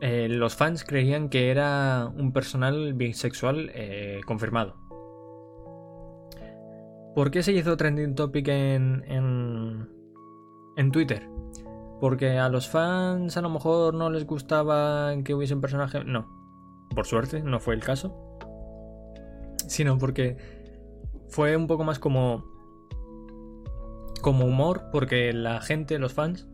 eh, los fans creían que era un personal bisexual eh, confirmado. ¿Por qué se hizo trending topic en, en, Twitter? Porque a los fans a lo mejor no les gustaba que hubiese un personaje. No, por suerte, no fue el caso. Sino porque fue un poco más como. como humor, porque la gente, los fans.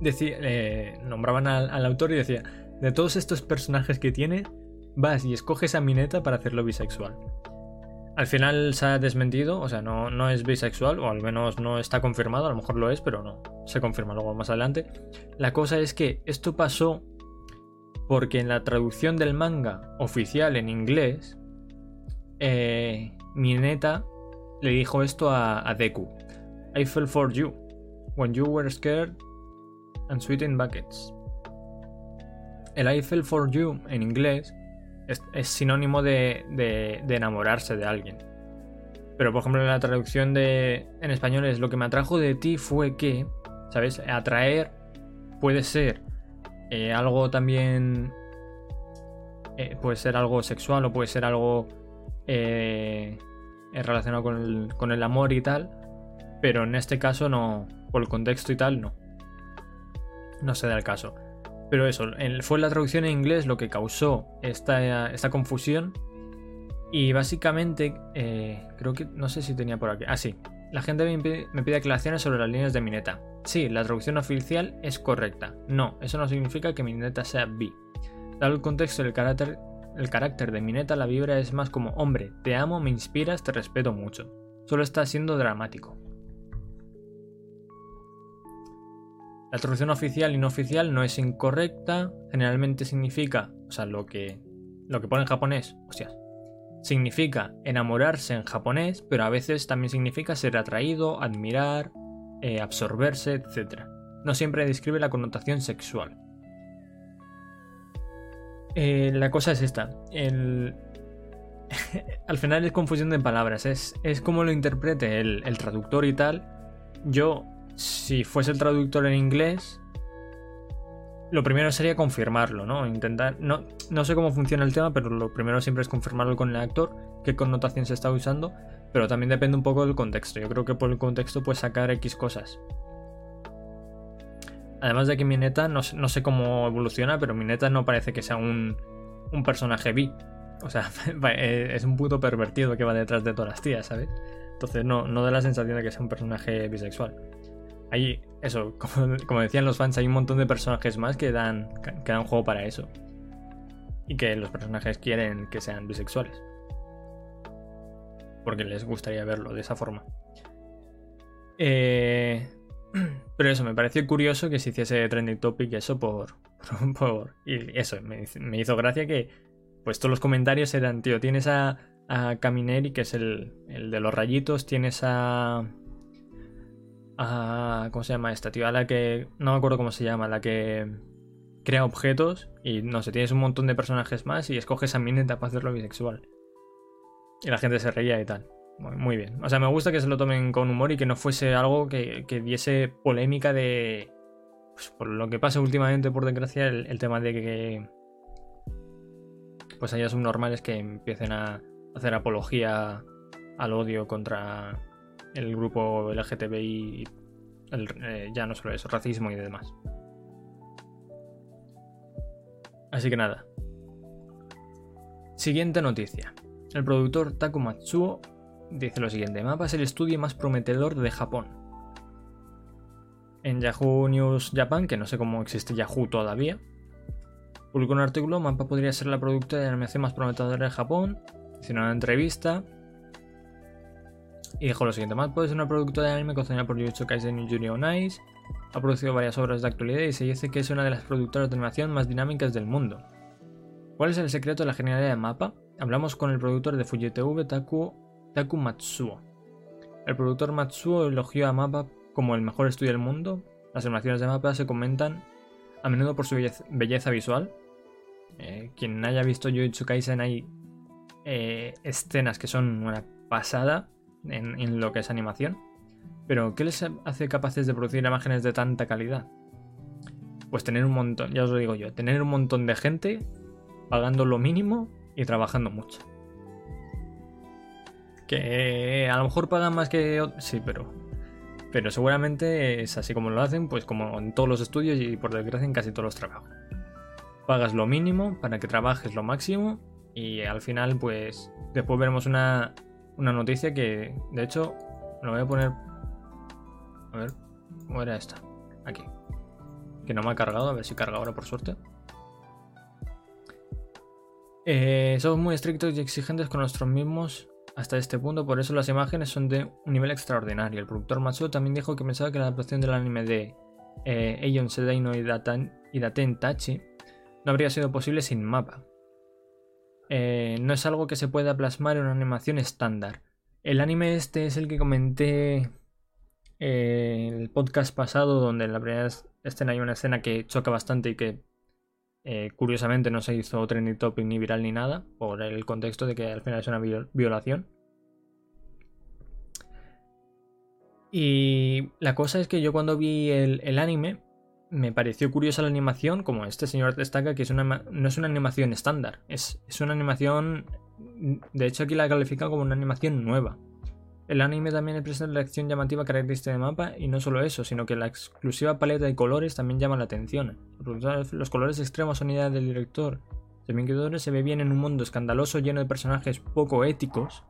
Decía, eh, nombraban al, al, autor y decía: De todos estos personajes que tiene, vas y escoges a Mineta para hacerlo bisexual. Al final se ha desmentido, o sea, no, no es bisexual, o al menos no está confirmado, a lo mejor lo es, pero no, se confirma luego más adelante. La cosa es que esto pasó porque en la traducción del manga oficial en inglés, eh, Mineta le dijo esto a, Deku. I fell for you, when you were scared and sweet in buckets. El I fell for you en inglés es, sinónimo de, enamorarse de alguien. Pero por ejemplo en la traducción de en español es lo que me atrajo de ti fue que, ¿sabes? Atraer puede ser eh, algo también eh, puede ser algo sexual o puede ser algo eh, relacionado con el, con el amor y tal, pero en este caso no, por el contexto y tal, no. No se da el caso. Pero eso, fue la traducción en inglés lo que causó esta, confusión. Y básicamente, eh, creo que, no sé si tenía por aquí. Ah, sí. La gente me pide, aclaraciones sobre las líneas de Mineta. Sí, la traducción oficial es correcta. No, eso no significa que Mineta sea bi. Dado el contexto y el carácter, el carácter de Mineta, la vibra es más como, hombre, te amo, me inspiras, te respeto mucho. Solo está siendo dramático. La traducción oficial y no oficial no es incorrecta. Generalmente significa, o sea, lo que, lo que pone en japonés, hostias, significa enamorarse en japonés, pero a veces también significa ser atraído, admirar, eh, absorberse, etc. No siempre describe la connotación sexual. Eh, la cosa es esta. Al final es confusión de palabras. Es, es como lo interprete el, el traductor y tal. Yo si fuese el traductor en inglés, lo primero sería confirmarlo, ¿no? Intentar. No, no sé cómo funciona el tema, pero lo primero siempre es confirmarlo con el actor, qué connotación se está usando, pero también depende un poco del contexto. Yo creo que por el contexto puedes sacar X cosas. Además de que Mineta, no, no sé cómo evoluciona, pero Mineta no parece que sea un, un personaje bi. O sea, es un puto pervertido que va detrás de todas las tías, ¿sabes? Entonces no, no da la sensación de que sea un personaje bisexual hay eso, como, decían los fans, hay un montón de personajes más que dan, que dan juego para eso. Y que los personajes quieren que sean bisexuales. Porque les gustaría verlo de esa forma. Eh, pero eso, me pareció curioso que se hiciese trending topic eso por. por, y eso, me, hizo gracia que. Pues todos los comentarios eran, tío, tienes a, a Camineri, que es el, el de los rayitos, tienes a ¿Cómo se llama esta, tío? A la que. No me acuerdo cómo se llama, la que crea objetos y no sé, tienes un montón de personajes más y escoges a Mineta para hacerlo bisexual. Y la gente se reía y tal. Muy bien. O sea, me gusta que se lo tomen con humor y que no fuese algo que, diese polémica de. Pues por lo que pasa últimamente, por desgracia, el, tema de que. Pues haya subnormales que empiecen a hacer apología al odio contra el grupo LGTBI, eh, ya no solo eso, racismo y demás. Así que nada. Siguiente noticia. El productor Taku Matsuo dice lo siguiente: Mapa es el estudio más prometedor de Japón. En Yahoo News Japan, que no sé cómo existe Yahoo todavía, publicó un artículo: Mapa podría ser la productora de animación más prometedora de Japón. Hizo una entrevista y dijo lo siguiente: Mappa es una productora de anime cocinada por Jujutsu Kaisen y Junior Nice. Ha producido varias obras de actualidad y se dice que es una de las productoras de animación más dinámicas del mundo. ¿Cuál es el secreto de la genialidad de Mappa? Hablamos con el productor de FujiTV, Taku, Taku Matsuo. El productor Matsuo elogió a Mappa como el mejor estudio del mundo. Las animaciones de Mappa se comentan a menudo por su belleza, visual. Eh, quien haya visto Jujutsu Kaisen hay eh, escenas que son una pasada en, lo que es animación. Pero, ¿qué les hace capaces de producir imágenes de tanta calidad? Pues tener un montón, ya os lo digo yo, tener un montón de gente pagando lo mínimo y trabajando mucho. Que a lo mejor pagan más que... Sí, pero... Pero seguramente es así como lo hacen, pues como en todos los estudios y por desgracia en casi todos los trabajos. Pagas lo mínimo para que trabajes lo máximo y al final pues después veremos una una noticia que, de hecho, lo voy a poner. A ver, ¿cómo era esta? Aquí. Que no me ha cargado, a ver si carga ahora por suerte. Eh, somos muy estrictos y exigentes con nosotros mismos hasta este punto, por eso las imágenes son de un nivel extraordinario. El productor Matsuo también dijo que pensaba que la adaptación del anime de eh, Eion Sedaino y, y Daten Tachi no habría sido posible sin mapa. Eh, no es algo que se pueda plasmar en una animación estándar. El anime este es el que comenté eh, en el podcast pasado, donde en la primera escena hay una escena que choca bastante y que eh, curiosamente no se hizo trending topic ni viral ni nada, por el contexto de que al final es una violación. Y la cosa es que yo cuando vi el, anime me pareció curiosa la animación, como este señor destaca que es una, no es una animación estándar, es, es una animación... De hecho aquí la califica como una animación nueva. El anime también presenta la acción llamativa característica del mapa y no solo eso, sino que la exclusiva paleta de colores también llama la atención. Los colores extremos son idea del director. También se ve bien en un mundo escandaloso lleno de personajes poco éticos.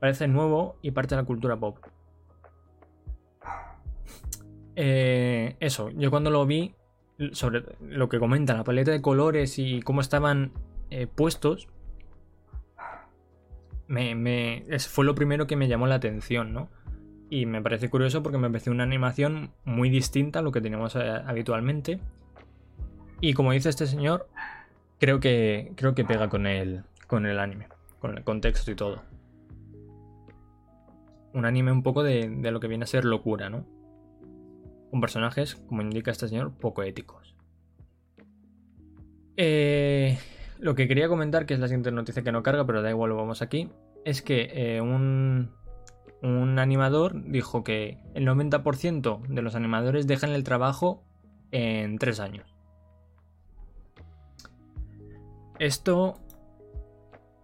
Parece nuevo y parte de la cultura pop. Eh, eso, yo cuando lo vi, sobre lo que comenta, la paleta de colores y cómo estaban eh, puestos, me, fue lo primero que me llamó la atención, ¿no? Y me parece curioso porque me pareció una animación muy distinta a lo que teníamos eh, habitualmente. Y como dice este señor, creo que, creo que pega con el, con el anime, con el contexto y todo. Un anime un poco de, de lo que viene a ser locura, ¿no? Con personajes, como indica este señor, poco éticos. Eh, lo que quería comentar, que es la siguiente noticia que no carga, pero da igual, lo vamos aquí, es que eh, un, un animador dijo que el 90% de los animadores dejan el trabajo en 3 años. Esto...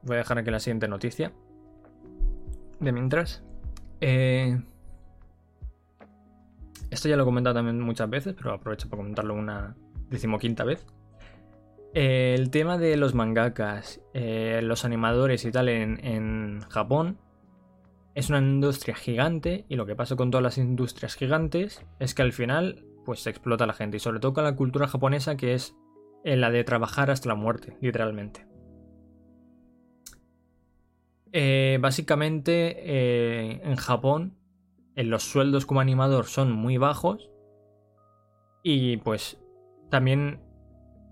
Voy a dejar aquí la siguiente noticia. De mientras. Eh, esto ya lo he comentado también muchas veces, pero aprovecho para comentarlo una decimoquinta vez. El tema de los mangakas, eh, los animadores y tal en, Japón es una industria gigante y lo que pasa con todas las industrias gigantes es que al final pues se explota la gente y sobre todo con la cultura japonesa que es la de trabajar hasta la muerte, literalmente. Eh, básicamente eh, en Japón los sueldos como animador son muy bajos y pues también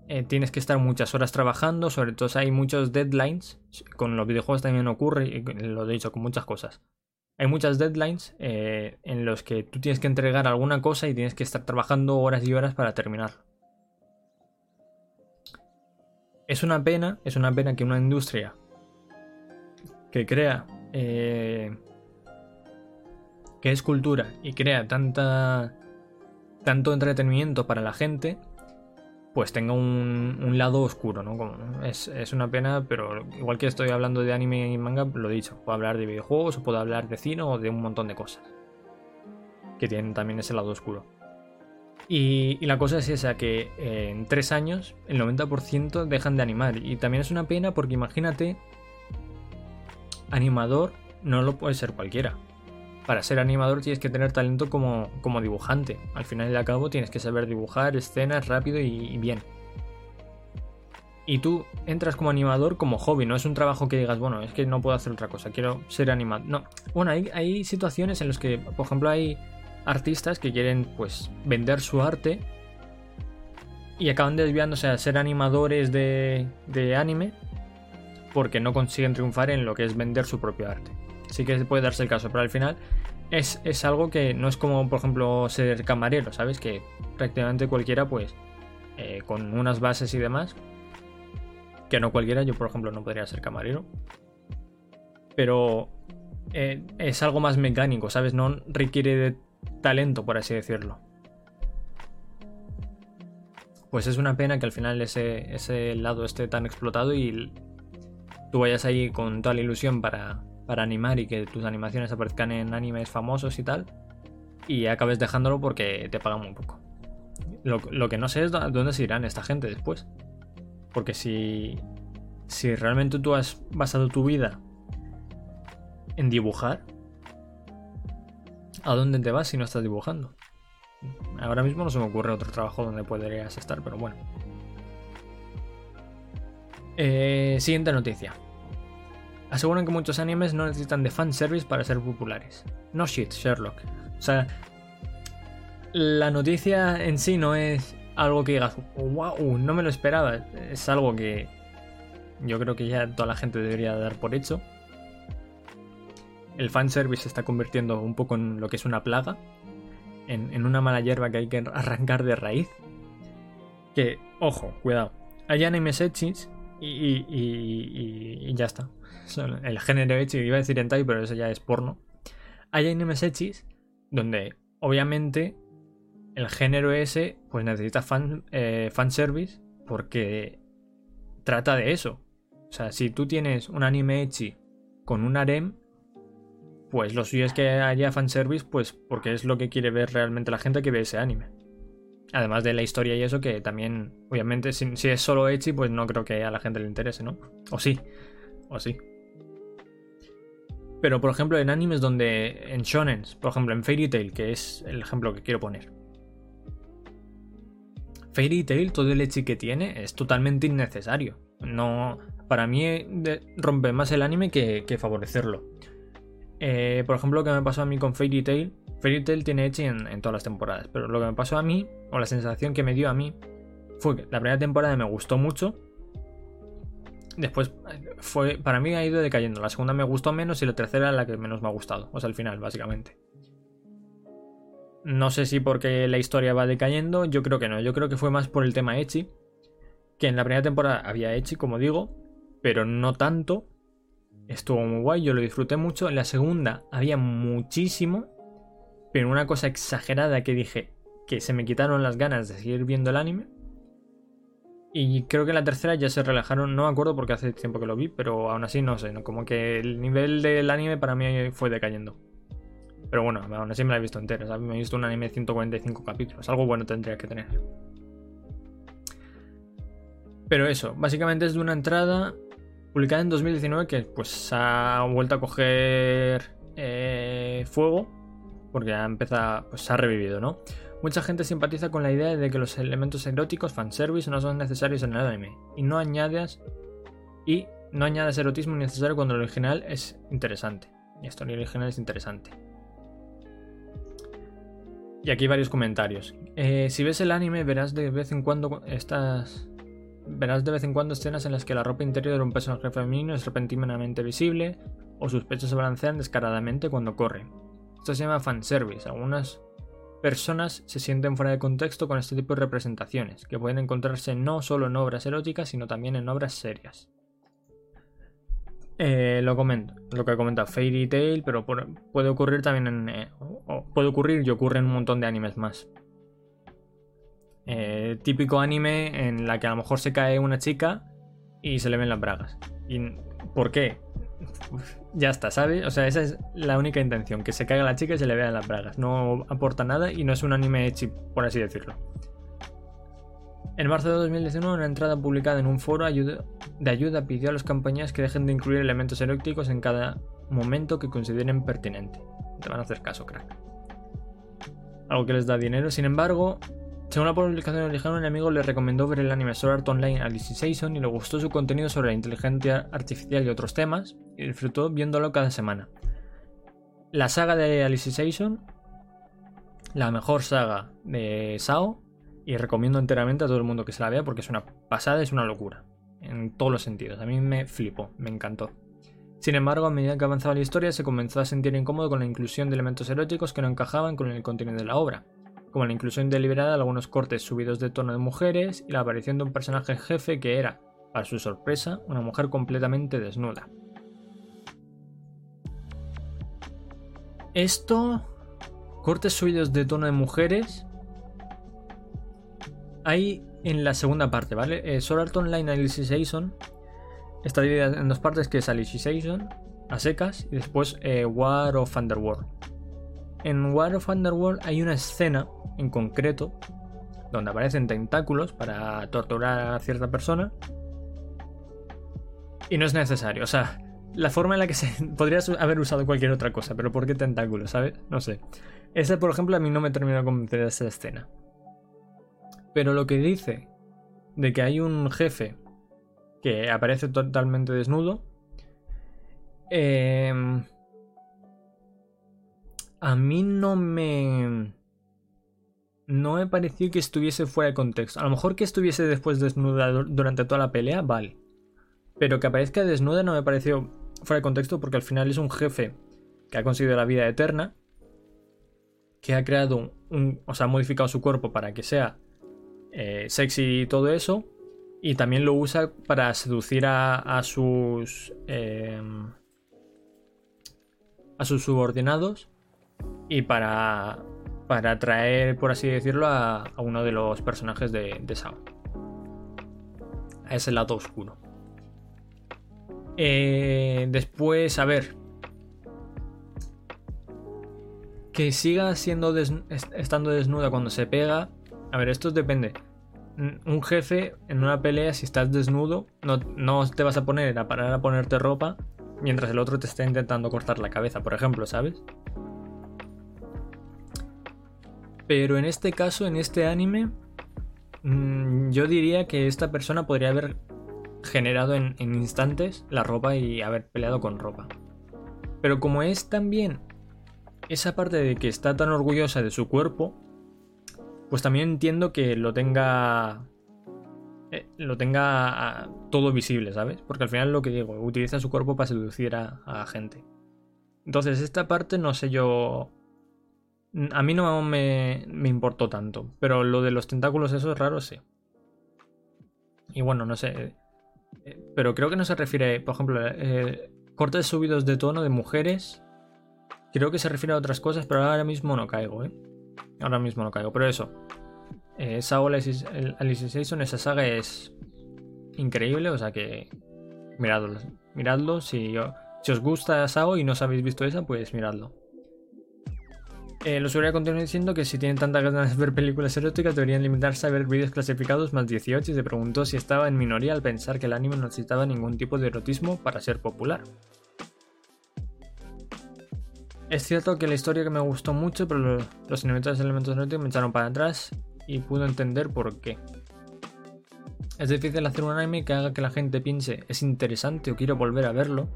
eh, tienes que estar muchas horas trabajando, sobre todo hay muchos deadlines, con los videojuegos también ocurre, lo he dicho con muchas cosas. Hay muchas deadlines eh, en los que tú tienes que entregar alguna cosa y tienes que estar trabajando horas y horas para terminarlo. Es una pena, es una pena que una industria que crea eh, que es cultura y crea tanta tanto entretenimiento para la gente, pues tenga un, lado oscuro, ¿no? es, una pena, pero igual que estoy hablando de anime y manga, lo he dicho, puedo hablar de videojuegos, o puedo hablar de cine o de un montón de cosas que tienen también ese lado oscuro. Y, y la cosa es esa, que eh, en tres años el 90% dejan de animar. Y también es una pena porque imagínate, animador no lo puede ser cualquiera para ser animador tienes que tener talento como, como dibujante. Al final y al cabo tienes que saber dibujar escenas rápido y, bien. Y tú entras como animador como hobby, no es un trabajo que digas, bueno, es que no puedo hacer otra cosa, quiero ser animador. No, bueno, hay, hay situaciones en las que, por ejemplo, hay artistas que quieren pues vender su arte y acaban desviándose a ser animadores de, de anime porque no consiguen triunfar en lo que es vender su propio arte sí que puede darse el caso, pero al final es, algo que no es como, por ejemplo, ser camarero, ¿sabes? Que prácticamente cualquiera, pues, eh, con unas bases y demás, que no cualquiera, yo por ejemplo no podría ser camarero, pero eh, es algo más mecánico, ¿sabes? No requiere de talento, por así decirlo. Pues es una pena que al final ese, ese lado esté tan explotado y tú vayas ahí con toda la ilusión para, para animar y que tus animaciones aparezcan en animes famosos y tal, y acabes dejándolo porque te pagan muy poco. Lo, que no sé es dónde se irán esta gente después. Porque si, si realmente tú has basado tu vida en dibujar, ¿a dónde te vas si no estás dibujando? Ahora mismo no se me ocurre otro trabajo donde podrías estar, pero bueno. Eh, siguiente noticia. Aseguran que muchos animes no necesitan de fanservice para ser populares. No shit, Sherlock. O sea, la noticia en sí no es algo que digas, wow, no me lo esperaba. Es algo que yo creo que ya toda la gente debería dar por hecho. El fanservice se está convirtiendo un poco en lo que es una plaga, en, una mala hierba que hay que arrancar de raíz. Que, ojo, cuidado, hay animes hechis y, y ya está el género hecho, iba a decir hentai, pero eso ya es porno. Hay animes hechis donde obviamente el género ese pues necesita fan, eh, fanservice porque trata de eso. O sea, si tú tienes un anime echi con un harem, pues lo suyo es que haya fanservice, pues porque es lo que quiere ver realmente la gente que ve ese anime. Además de la historia y eso, que también, obviamente, si, es solo Echi, pues no creo que a la gente le interese, ¿no? O sí, o sí. Pero, por ejemplo, en animes donde. En shonens, por ejemplo, en Fairy Tail, que es el ejemplo que quiero poner. Fairy Tail, todo el Echi que tiene, es totalmente innecesario. No. Para mí, rompe más el anime que, favorecerlo. Eh, por ejemplo, lo que me pasó a mí con Fairy Tail Fairy Tail tiene Echi en, todas las temporadas, pero lo que me pasó a mí, o la sensación que me dio a mí, fue que la primera temporada me gustó mucho. Después fue. Para mí ha ido decayendo. La segunda me gustó menos y la tercera la que menos me ha gustado. O sea, al final, básicamente. No sé si porque la historia va decayendo. Yo creo que no. Yo creo que fue más por el tema Echi. Que en la primera temporada había Echi, como digo. Pero no tanto. Estuvo muy guay. Yo lo disfruté mucho. En la segunda había muchísimo pero una cosa exagerada que dije que se me quitaron las ganas de seguir viendo el anime. Y creo que en la tercera ya se relajaron, no me acuerdo porque hace tiempo que lo vi, pero aún así no sé, ¿no? como que el nivel del anime para mí fue decayendo. Pero bueno, aún así me la he visto entera. Me he visto un anime de 145 capítulos, algo bueno tendría que tener. Pero eso, básicamente es de una entrada publicada en 2019 que pues ha vuelto a coger eh, fuego porque ha empezado, pues se ha revivido, ¿no? Mucha gente simpatiza con la idea de que los elementos eróticos, fanservice, no son necesarios en el anime, y no añades y no añades erotismo necesario cuando el original es interesante. Y esto el original es interesante. Y aquí varios comentarios. Eh, si ves el anime, verás de vez en cuando estas. Verás de vez en cuando escenas en las que la ropa interior de un personaje femenino es repentinamente visible o sus pechos se balancean descaradamente cuando corre. Esto se llama fanservice. Algunas personas se sienten fuera de contexto con este tipo de representaciones, que pueden encontrarse no solo en obras eróticas, sino también en obras serias. Eh, lo comento, lo que he comentado, Fairy Tail, pero puede ocurrir también en. Eh, puede ocurrir y ocurre en un montón de animes más. Eh, típico anime en la que a lo mejor se cae una chica y se le ven las bragas. ¿Y por qué? Ya está, ¿sabes? O sea, esa es la única intención, que se caiga la chica y se le vean las bragas. No aporta nada y no es un anime chip, por así decirlo. En marzo de 2019, una entrada publicada en un foro de ayuda pidió a las compañías que dejen de incluir elementos eróticos en cada momento que consideren pertinente. Te van a hacer caso, crack. Algo que les da dinero. Sin embargo, según la publicación original, un amigo le recomendó ver el anime Sword Art Online Alice Season y le gustó su contenido sobre la inteligencia artificial y otros temas, y disfrutó viéndolo cada semana. La saga de Alicization, la mejor saga de Sao, y recomiendo enteramente a todo el mundo que se la vea porque es una pasada, es una locura, en todos los sentidos. A mí me flipó, me encantó. Sin embargo, a medida que avanzaba la historia, se comenzó a sentir incómodo con la inclusión de elementos eróticos que no encajaban con el contenido de la obra como la inclusión deliberada de algunos cortes subidos de tono de mujeres y la aparición de un personaje jefe que era, para su sorpresa, una mujer completamente desnuda. Esto, cortes subidos de tono de mujeres, hay en la segunda parte, ¿vale? Eh, Sword Art Online Alicization está dividida en dos partes, que es Alicization, a secas, y después eh, War of Underworld. En War of Underworld hay una escena en concreto donde aparecen tentáculos para torturar a cierta persona. Y no es necesario, o sea, la forma en la que se podría haber usado cualquier otra cosa, pero ¿por qué tentáculos, sabes? No sé. Esa, por ejemplo, a mí no me terminó de convencer esa escena. Pero lo que dice de que hay un jefe que aparece totalmente desnudo, eh, a mí no me... No me pareció que estuviese fuera de contexto. A lo mejor que estuviese después desnuda durante toda la pelea, vale. Pero que aparezca desnuda no me pareció fuera de contexto porque al final es un jefe que ha conseguido la vida eterna, que ha creado un... o sea, ha modificado su cuerpo para que sea eh, sexy y todo eso, y también lo usa para seducir a, sus... Em, a sus subordinados y para para atraer, por así decirlo, a, uno de los personajes de, de Sao. A ese lado oscuro. Eh, después, a ver. Que siga siendo estando desnuda cuando se pega. A ver, esto depende. Un jefe en una pelea, si estás desnudo, no, no te vas a poner a parar a ponerte ropa mientras el otro te está intentando cortar la cabeza, por ejemplo, ¿sabes? Pero en este caso, en este anime, mm, yo diría que esta persona podría haber generado en, instantes la ropa y haber peleado con ropa. Pero como es también esa parte de que está tan orgullosa de su cuerpo, pues también entiendo que lo tenga eh, lo tenga ah, todo visible, ¿sabes? Porque al final lo que digo, utiliza su cuerpo para seducir a, a gente. Entonces, esta parte no sé yo. A mí no me, me, importó tanto. Pero lo de los tentáculos, eso es raro, sí. Y bueno, no sé. Eh, pero creo que no se refiere, por ejemplo, eh, cortes subidos de tono de mujeres. Creo que se refiere a otras cosas, pero ahora mismo no caigo, ¿eh? Ahora mismo no caigo. Pero eso, eh, Sao Alicization, esa saga es increíble, o sea que miradlo. Miradlo, si, si os gusta Sao y no os habéis visto esa, pues miradlo. Eh, los voy a continuar diciendo que si tienen tantas ganas de ver películas eróticas deberían limitarse a ver vídeos clasificados más 18 y se preguntó si estaba en minoría al pensar que el anime no necesitaba ningún tipo de erotismo para ser popular. Es cierto que la historia que me gustó mucho, pero los, elementos eróticos me echaron para atrás y pudo entender por qué. Es difícil hacer un anime que haga que la gente piense es interesante o quiero volver a verlo.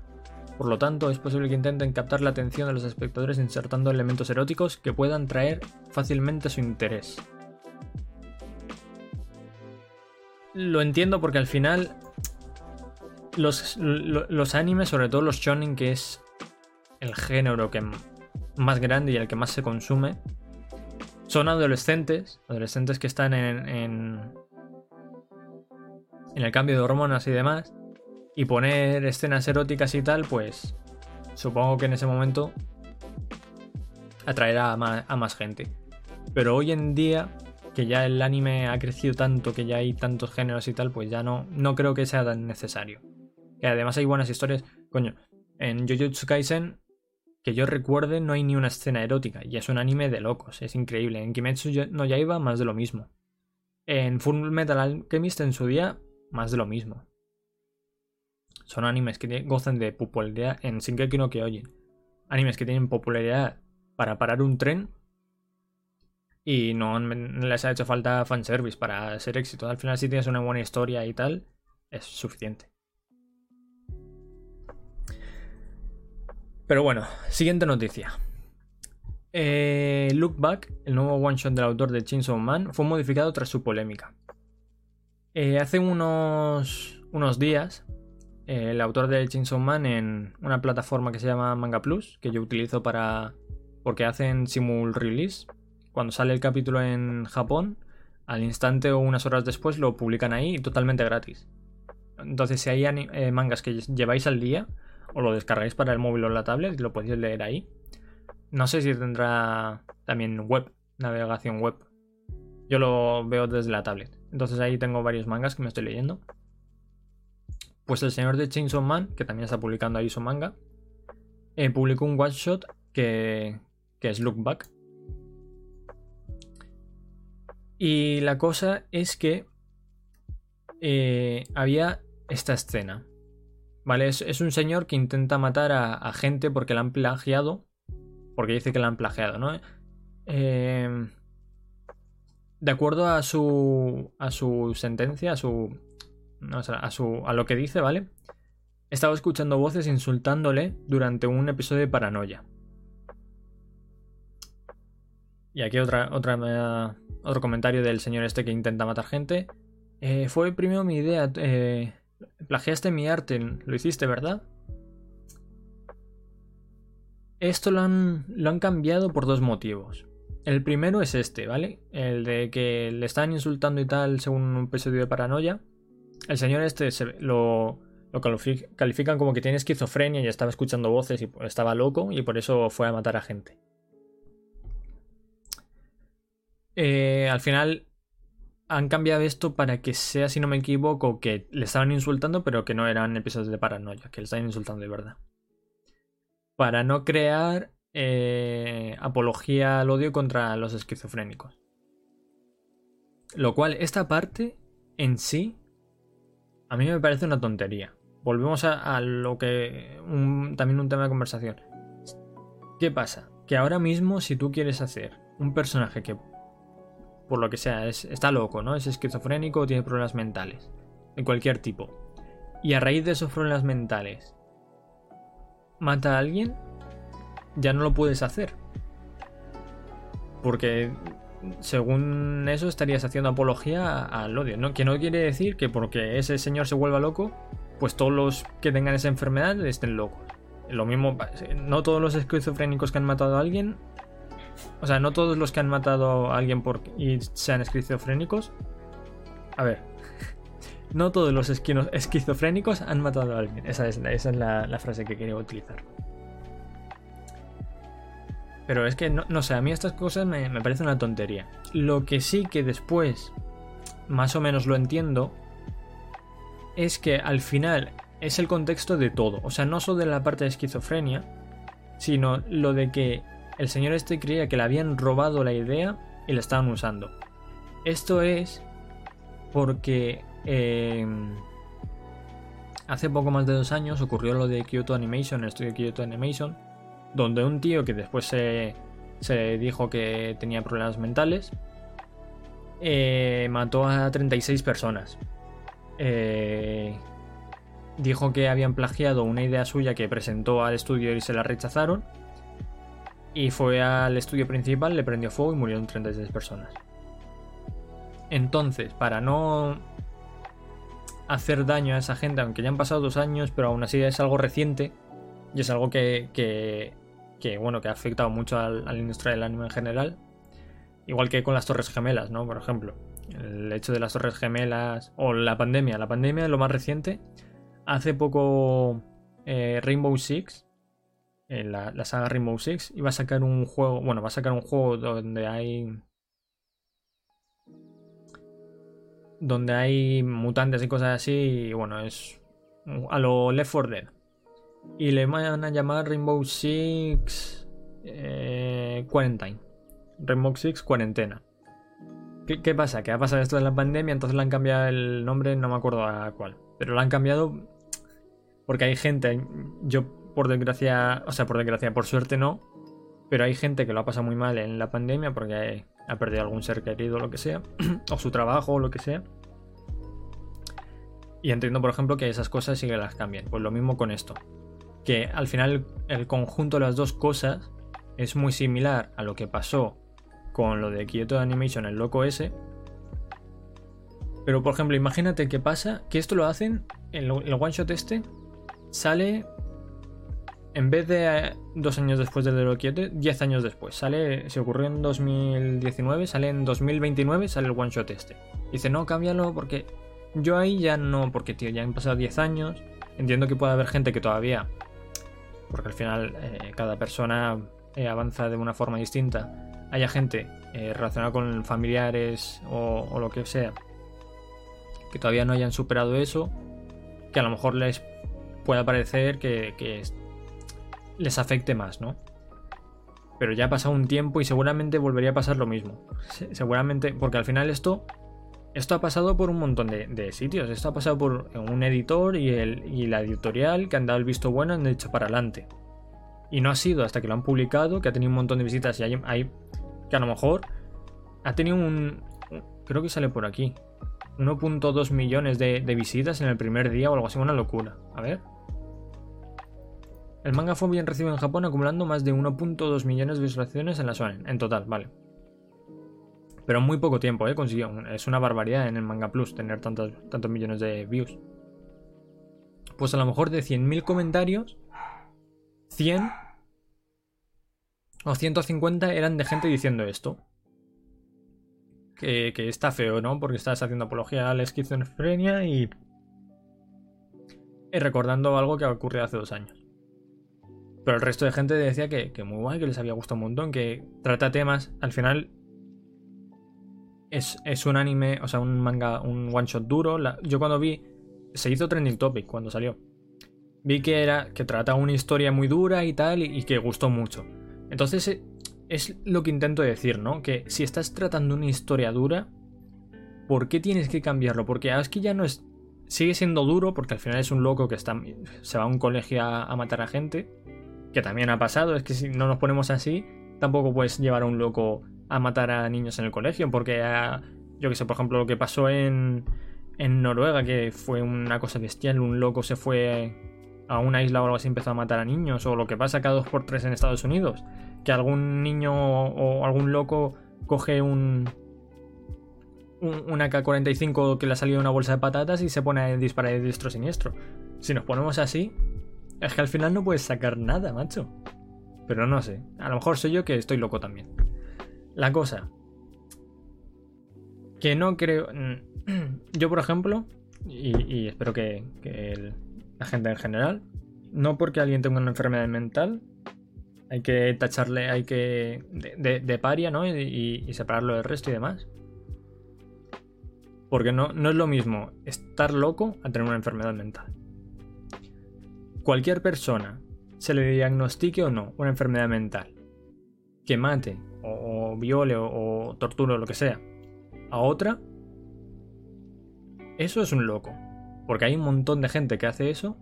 Por lo tanto, es posible que intenten captar la atención de los espectadores insertando elementos eróticos que puedan traer fácilmente su interés. Lo entiendo porque al final los, los animes, sobre todo los shonen, que es el género que más grande y el que más se consume, son adolescentes, adolescentes que están en, en, el cambio de hormonas y demás, y poner escenas eróticas y tal, pues supongo que en ese momento atraerá a más, a más gente. Pero hoy en día, que ya el anime ha crecido tanto, que ya hay tantos géneros y tal, pues ya no, no creo que sea tan necesario. Que además hay buenas historias. Coño, en Jujutsu Kaisen que yo recuerde no hay ni una escena erótica y es un anime de locos, es increíble. En Kimetsu no Yaiba más de lo mismo. En Full Metal Alchemist en su día más de lo mismo. Son animes que gozan de popularidad en Shingeki no Kyojin. Animes que tienen popularidad para parar un tren y no les ha hecho falta fanservice para ser éxito. Al final si tienes una buena historia y tal, es suficiente. Pero bueno, siguiente noticia. Eh, Look Back, el nuevo one shot del autor de Chainsaw Man, fue modificado tras su polémica. Eh, hace unos, unos días, el autor de Chainsaw Man en una plataforma que se llama Manga Plus, que yo utilizo para. porque hacen simul release. Cuando sale el capítulo en Japón, al instante o unas horas después lo publican ahí totalmente gratis. Entonces, si hay mangas que lleváis al día, o lo descargáis para el móvil o la tablet lo podéis leer ahí. No sé si tendrá también web, navegación web. Yo lo veo desde la tablet. Entonces ahí tengo varios mangas que me estoy leyendo. Pues el señor de Chainsaw Man, que también está publicando ahí su manga, eh, publicó un one shot que, que es Look Back. Y la cosa es que eh, había esta escena. ¿Vale? Es, un señor que intenta matar a, gente porque la han plagiado. Porque dice que la han plagiado, ¿no? Em, de acuerdo a su. a su sentencia, a su. A su. a lo que dice, ¿vale? Estaba escuchando voces insultándole durante un episodio de paranoia. Y aquí otra, otra, otro comentario del señor este que intenta matar gente. Eh, fue primero mi idea. Eh, Plagiaste mi arte, lo hiciste, ¿verdad? Esto lo han, lo han cambiado por dos motivos. El primero es este, ¿vale? El de que le están insultando y tal según un episodio de paranoia. El señor este lo, lo califican como que tiene esquizofrenia y estaba escuchando voces y estaba loco y por eso fue a matar a gente. eh, al final han cambiado esto para que sea, si no me equivoco, que le estaban insultando, pero que no eran episodios de paranoia, que le estaban insultando de verdad. Para no crear eh, apología al odio contra los esquizofrénicos. Lo cual, esta parte en sí, a mí me parece una tontería. Volvemos a, lo que... también un tema de conversación. ¿Qué pasa? Que ahora mismo si tú quieres hacer un personaje que, por lo que sea, está loco, ¿no? Es esquizofrénico o tiene problemas mentales, de cualquier tipo, y a raíz de esos problemas mentales mata a alguien, ya no lo puedes hacer. Porque según eso estarías haciendo apología al odio, ¿no? Que no quiere decir que porque ese señor se vuelva loco, pues todos los que tengan esa enfermedad estén locos. Lo mismo, no todos los esquizofrénicos que han matado a alguien, o sea, no todos los que han matado a alguien por, y sean esquizofrénicos. A ver, no todos los esquizofrénicos han matado a alguien. Esa es, esa es la, frase que quería utilizar. Pero es que, no, sé, a mí estas cosas me, me parecen una tontería. Lo que sí que después, más o menos lo entiendo, es que al final es el contexto de todo. O sea, no solo de la parte de esquizofrenia, sino lo de que el señor este creía que le habían robado la idea y la estaban usando. Esto es porque em, hace poco más de dos años ocurrió lo de Kyoto Animation, el estudio Kyoto Animation, donde un tío que después se, dijo que tenía problemas mentales, eh, mató a 36 personas. Eh, dijo que habían plagiado una idea suya que presentó al estudio y se la rechazaron. Y fue al estudio principal, le prendió fuego y murieron 36 personas. Entonces, para no hacer daño a esa gente, aunque ya han pasado dos años, pero aún así es algo reciente y es algo que, bueno, que ha afectado mucho a la industria del anime en general. Igual que con las Torres Gemelas, ¿no? Por ejemplo, el hecho de las Torres Gemelas o la pandemia. La pandemia es lo más reciente Hace poco eh, Rainbow Six, en la, saga Rainbow Six, iba a sacar un juego, bueno, va a sacar un juego donde hay... Donde hay mutantes y cosas así, y bueno, es a lo Left 4 Dead. Y le van a llamar Rainbow Six eh, Quarantine. Rainbow Six Cuarentena. ¿Qué, ¿Qué, pasa? Que ha pasado esto de la pandemia, entonces le han cambiado el nombre, no me acuerdo a cuál. Pero lo han cambiado porque hay gente, yo por desgracia, o sea, por desgracia, por suerte no, pero hay gente que lo ha pasado muy mal en la pandemia porque ha perdido algún ser querido o lo que sea, o su trabajo o lo que sea. Y entiendo, por ejemplo, que esas cosas sí que las cambian. Pues lo mismo con esto. Que al final el conjunto de las dos cosas es muy similar a lo que pasó con lo de Kyoto Animation, el loco ese. Pero por ejemplo, imagínate qué pasa, que esto lo hacen, el, el one shot este, sale en vez de eh, dos años después del de 7, 10 años después. Sale, se ocurrió en 2019, sale en 2029, sale el one shot este. Dice, no, cámbialo porque yo ahí ya no, porque tío, ya han pasado 10 años. Entiendo que puede haber gente que todavía, porque al final eh, cada persona eh, avanza de una forma distinta. Haya gente relacionada con familiares o, o lo que sea, que todavía no hayan superado eso, que a lo mejor les pueda parecer que, les afecte más, ¿no? Pero ya ha pasado un tiempo y seguramente volvería a pasar lo mismo. Seguramente, porque al final esto, esto ha pasado por un montón de, sitios. Esto ha pasado por un editor y, el, y la editorial que han dado el visto bueno, han hecho para adelante. Y no ha sido hasta que lo han publicado, que ha tenido un montón de visitas y hay, que a lo mejor ha tenido un... Creo que sale por aquí. 1.2 millones de, visitas en el primer día o algo así, una locura. A ver. El manga fue bien recibido en Japón, acumulando más de 1.2 millones de visualizaciones en la zona, en total, vale. Pero en muy poco tiempo, ¿eh? Consiguió. Es una barbaridad en el Manga Plus tener tantos, tantos millones de views. Pues a lo mejor de 100.000 comentarios, 100 o 150 eran de gente diciendo esto. Que, que está feo, ¿no? Porque estás haciendo apología a la esquizofrenia y... y recordando algo que ocurrió hace dos años. Pero el resto de gente decía que, muy guay, que les había gustado un montón, que trata temas, al final, es, es, un anime, o sea, un manga, un one shot duro. yo cuando vi, se hizo trending topic cuando salió. Vi que era que trataba una historia muy dura y tal, y, que gustó mucho. Entonces, eh, es lo que intento decir, ¿no? Que si estás tratando una historia dura, ¿por qué tienes que cambiarlo? Porque que ya no es. Sigue siendo duro, porque al final es un loco que está, se va a un colegio a matar a gente. Que también ha pasado, es que si no nos ponemos así, tampoco puedes llevar a un loco a matar a niños en el colegio, porque yo que sé, por ejemplo, lo que pasó en, en Noruega, que fue una cosa bestial, un loco se fue a una isla o algo así empezó a matar a niños, o lo que pasa cada dos por tres en Estados Unidos, que algún niño o algún loco coge un, un una K-45 que le ha salido una bolsa de patatas y se pone a disparar de diestro siniestro. Si nos ponemos así, es que al final no puedes sacar nada, macho. Pero no sé, a lo mejor soy yo que estoy loco también. La cosa. Que no creo... Yo, por ejemplo, y, espero que, la gente en general, no porque alguien tenga una enfermedad mental, hay que tacharle, hay que... de, paria, ¿no? Y, y, separarlo del resto y demás. Porque no, no es lo mismo estar loco a tener una enfermedad mental cualquier persona, se le diagnostique o no una enfermedad mental, que mate o, viole o, torture o lo que sea a otra, eso es un loco. Porque hay un montón de gente que hace eso,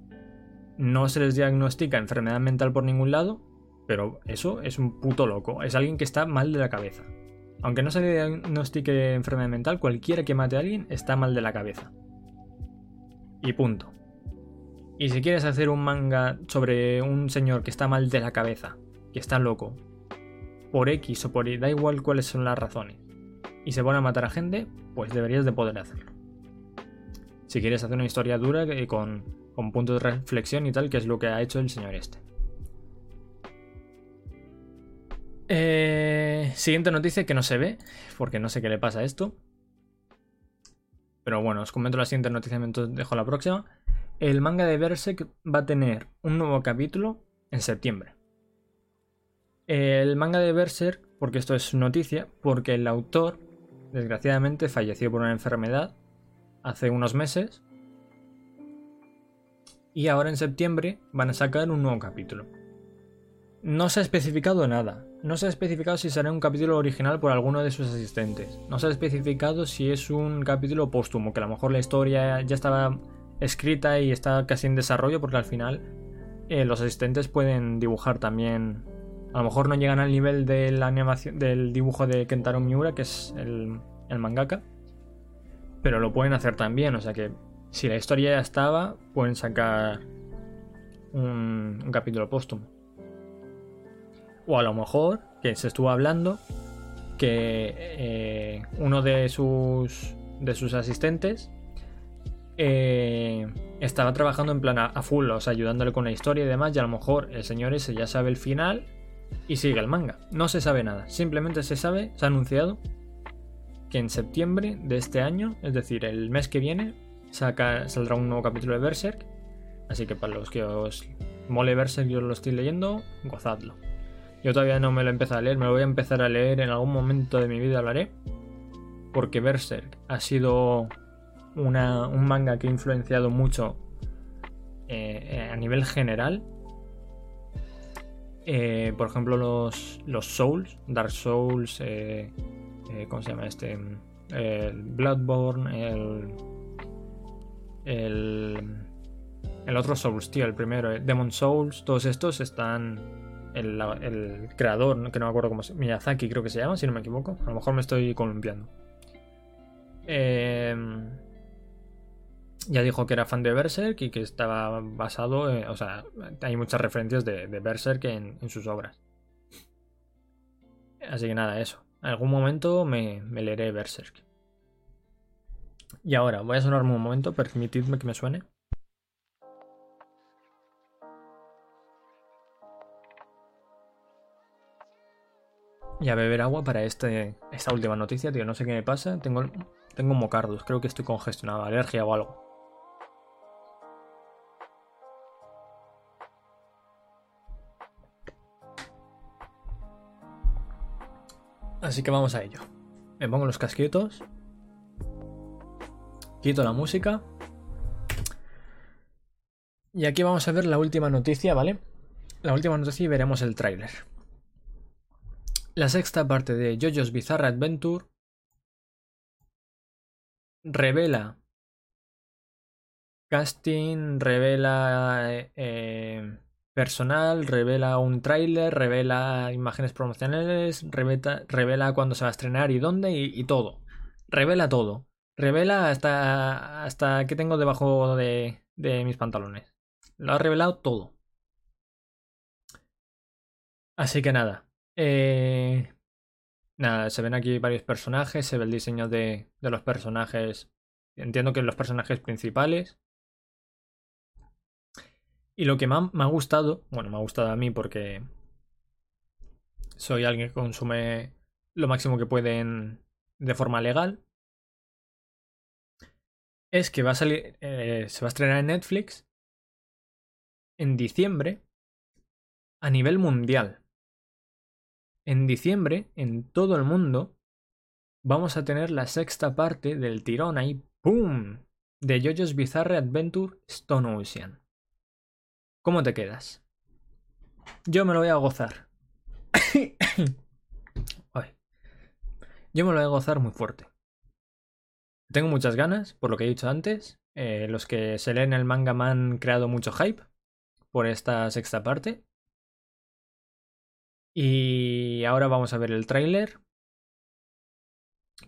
no se les diagnostica enfermedad mental por ningún lado, pero eso es un puto loco, es alguien que está mal de la cabeza. Aunque no se le diagnostique enfermedad mental, cualquiera que mate a alguien está mal de la cabeza. Y punto. Y si quieres hacer un manga sobre un señor que está mal de la cabeza, que está loco, por X o por Y, da igual cuáles son las razones, y se pone a matar a gente, pues deberías de poder hacerlo. Si quieres hacer una historia dura con, con puntos de reflexión y tal, que es lo que ha hecho el señor este. Eh, siguiente noticia que no se ve, porque no sé qué le pasa a esto. Pero bueno, os comento la siguiente noticia mientras dejo la próxima. El manga de Berserk va a tener un nuevo capítulo en septiembre. El manga de Berserk, porque esto es noticia, porque el autor, desgraciadamente, falleció por una enfermedad hace unos meses. Y ahora en septiembre van a sacar un nuevo capítulo. No se ha especificado nada. No se ha especificado si será un capítulo original por alguno de sus asistentes. No se ha especificado si es un capítulo póstumo, que a lo mejor la historia ya estaba escrita y está casi en desarrollo porque al final eh, los asistentes pueden dibujar también. A lo mejor no llegan al nivel de la animación del dibujo de Kentaro Miura, que es el, mangaka, pero lo pueden hacer también. O sea que si la historia ya estaba, pueden sacar un, capítulo póstumo. O a lo mejor, que se estuvo hablando, que eh, uno de sus, de sus asistentes eh, estaba trabajando en plan a, full, o sea, ayudándole con la historia y demás, y a lo mejor el señor ese ya sabe el final y sigue el manga. No se sabe nada, simplemente se sabe, se ha anunciado que en septiembre de este año, es decir, el mes que viene, saldrá un nuevo capítulo de Berserk. Así que para los que os mole Berserk, yo lo estoy leyendo, gozadlo. Yo todavía no me lo he empezado a leer, me lo voy a empezar a leer en algún momento de mi vida, hablaré. Porque Berserk ha sido un manga que ha influenciado mucho eh, a nivel general. Eh, por ejemplo, los, los Souls, Dark Souls, eh, ¿cómo se llama este? El Bloodborne, el, el, el otro Souls, tío, el primero, Demon Souls, todos estos están. El, el creador, que no me acuerdo cómo se Miyazaki creo que se llama, si no me equivoco. A lo mejor me estoy columpiando. Eh, ya dijo que era fan de Berserk y que estaba basado, en, o sea, hay muchas referencias de, Berserk en, sus obras. Así que nada, eso. En algún momento me, leeré Berserk. Y ahora, voy a sonarme un momento, permitidme que me suene. Y a beber agua para este, esta última noticia, tío. No sé qué me pasa. Tengo, tengo mocardos. Creo que estoy congestionado, alergia o algo. Así que vamos a ello. Me pongo los casquitos. Quito la música. Y aquí vamos a ver la última noticia, ¿vale? La última noticia y veremos el tráiler. La sexta parte de JoJo's Bizarre Adventure revela casting, revela eh, personal, revela un tráiler, revela imágenes promocionales, revela, cuándo se va a estrenar y dónde y, todo. Revela todo. Revela hasta, hasta qué tengo debajo de, de mis pantalones. Lo ha revelado todo. Así que nada. Eh, nada, se ven aquí varios personajes, se ve el diseño de, de los personajes. Entiendo que los personajes principales. Y lo que me ha gustado, bueno, me ha gustado a mí porque soy alguien que consume lo máximo que puede de forma legal, es que va a salir, eh, se va a estrenar en Netflix en diciembre a nivel mundial. En diciembre, en todo el mundo, vamos a tener la sexta parte del tirón ahí, ¡pum! de JoJo's Bizarre Adventure Stone Ocean. ¿Cómo te quedas? Yo me lo voy a gozar. Yo me lo voy a gozar muy fuerte. Tengo muchas ganas, por lo que he dicho antes. Eh, los que se leen el manga me han creado mucho hype por esta sexta parte. Y ahora vamos a ver el tráiler.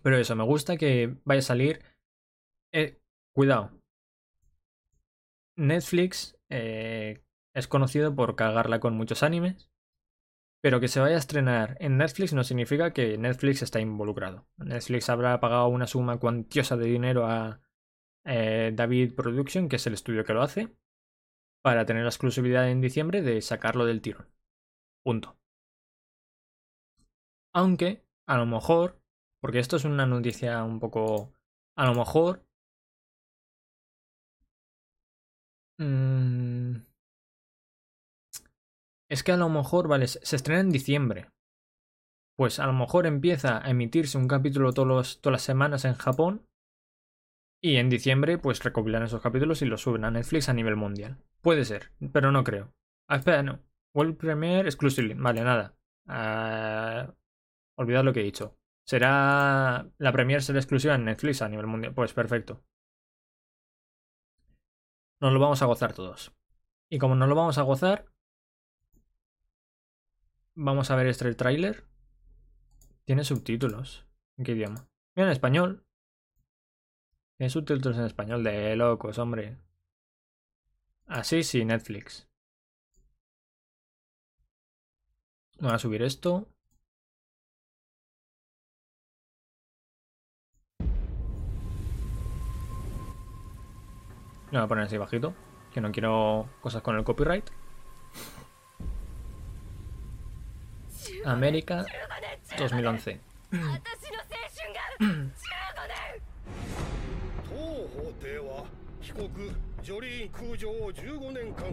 Pero eso, me gusta que vaya a salir. Eh, cuidado. Netflix eh, es conocido por cagarla con muchos animes, pero que se vaya a estrenar en Netflix no significa que Netflix está involucrado. Netflix habrá pagado una suma cuantiosa de dinero a eh, David Production, que es el estudio que lo hace, para tener la exclusividad en diciembre de sacarlo del tirón. Punto. Aunque, a lo mejor, porque esto es una noticia un poco... A lo mejor... Mmm, es que a lo mejor, vale, se estrena en diciembre. Pues a lo mejor empieza a emitirse un capítulo todas las semanas en Japón. Y en diciembre, pues recopilan esos capítulos y los suben a Netflix a nivel mundial. Puede ser, pero no creo. Ah, espera, no. World Premiere Exclusively. Vale, nada. Uh, olvidad lo que he dicho. Será. La Premiere será exclusiva en Netflix a nivel mundial. Pues perfecto. Nos lo vamos a gozar todos. Y como no lo vamos a gozar, Vamos a ver este tráiler. Tiene subtítulos. ¿En qué idioma? en español. Tiene subtítulos en español de locos, hombre. Así sí, Netflix. Voy a subir esto. Lo voy a poner así bajito, que no quiero cosas con el copyright. América 2011.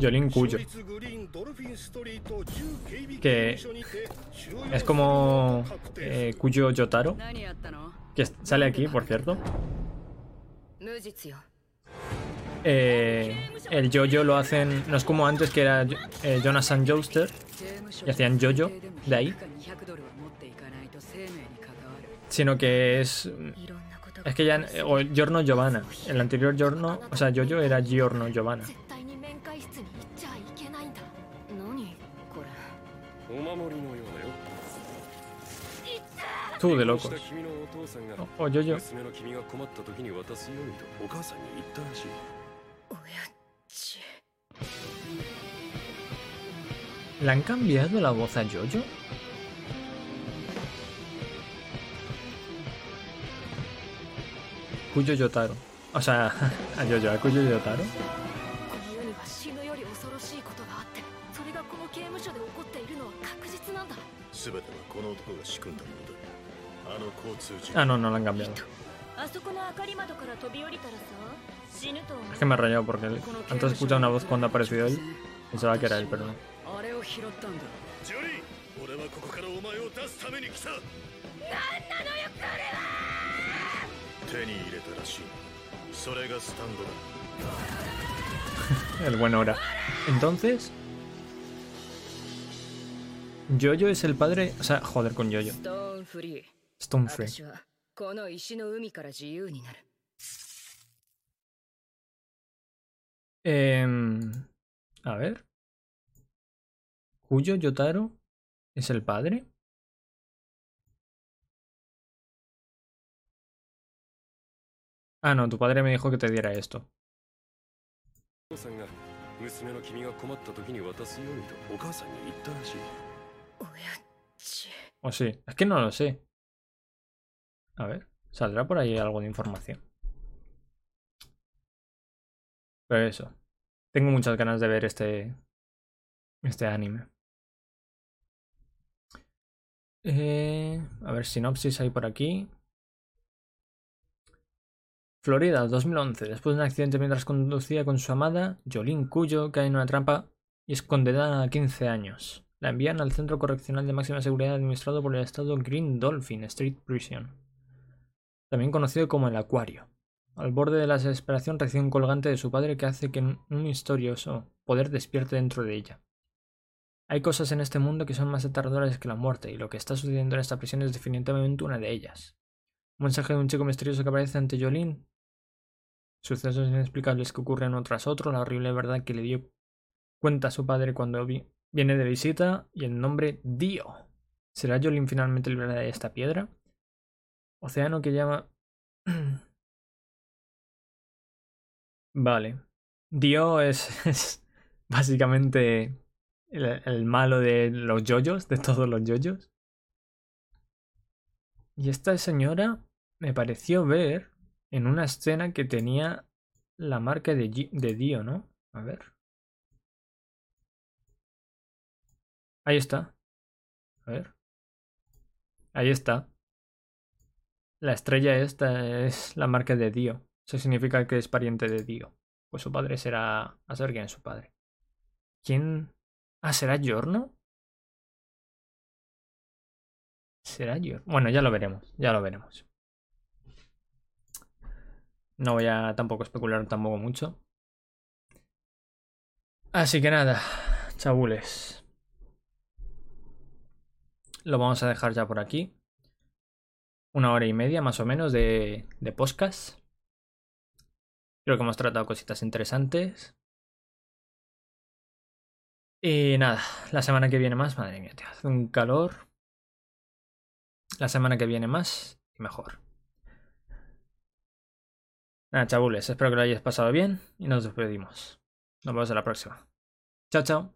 Jolín Cuyo. Que es como eh, Cuyo Yotaro. Que sale aquí, por cierto. Eh, el Jojo lo hacen. No es como antes que era eh, Jonathan Joester. Y hacían Jojo de ahí. Sino que es. Es que ya. O Giorno Giovanna. El anterior Giorno. O sea, Jojo era Giorno Giovanna. Tú de locos. O, o Jojo. ¿Le han cambiado la voz a Jojo? Cuyo Yotaro. O sea, a Jojo, a Cuyo Yotaro. Ah, no, no lo han cambiado. Es que me ha rayado porque antes escuchado una voz cuando ha aparecido él. Pensaba que era él, pero no. El buen hora. Entonces. Jojo es el padre. O sea, joder con Jojo. Stone Free. Eh, a ver. ¿Cuyo Yotaro es el padre? Ah, no, tu padre me dijo que te diera esto. O sí, es que no lo sé. A ver, saldrá por ahí algo de información. Pero eso. Tengo muchas ganas de ver este. Este anime. Eh, a ver, sinopsis hay por aquí. Florida, 2011. Después de un accidente mientras conducía con su amada, Jolene Cuyo cae en una trampa y es condenada a 15 años. La envían al centro correccional de máxima seguridad administrado por el estado Green Dolphin Street Prison, también conocido como el Acuario. Al borde de la desesperación recibe un colgante de su padre que hace que un misterioso poder despierte dentro de ella. Hay cosas en este mundo que son más aterradoras que la muerte, y lo que está sucediendo en esta prisión es definitivamente una de ellas. Un mensaje de un chico misterioso que aparece ante Jolene Sucesos inexplicables que ocurren uno tras otro, la horrible verdad que le dio cuenta a su padre cuando viene de visita y el nombre Dio. ¿Será Jolin finalmente liberada de esta piedra? Océano que llama... vale. Dio es, es básicamente el, el, malo de los yoyos, de todos los yoyos. Y esta señora me pareció ver en una escena que tenía la marca de, de Dio, ¿no? A ver. Ahí está. A ver. Ahí está. La estrella esta es la marca de Dio. Eso significa que es pariente de Dio. Pues su padre será... A saber quién es su padre. ¿Quién...? Ah, ¿será Giorno? ¿Será Giorno? Bueno, ya lo veremos. Ya lo veremos. No voy a tampoco especular tampoco mucho. Así que nada, chabules. Lo vamos a dejar ya por aquí. Una hora y media más o menos de, de podcast. Creo que hemos tratado cositas interesantes. Y nada, la semana que viene más, madre mía, hace un calor. La semana que viene más y mejor. Nada, chabules, espero que lo hayáis pasado bien y nos despedimos. Nos vemos en la próxima. Chao, chao.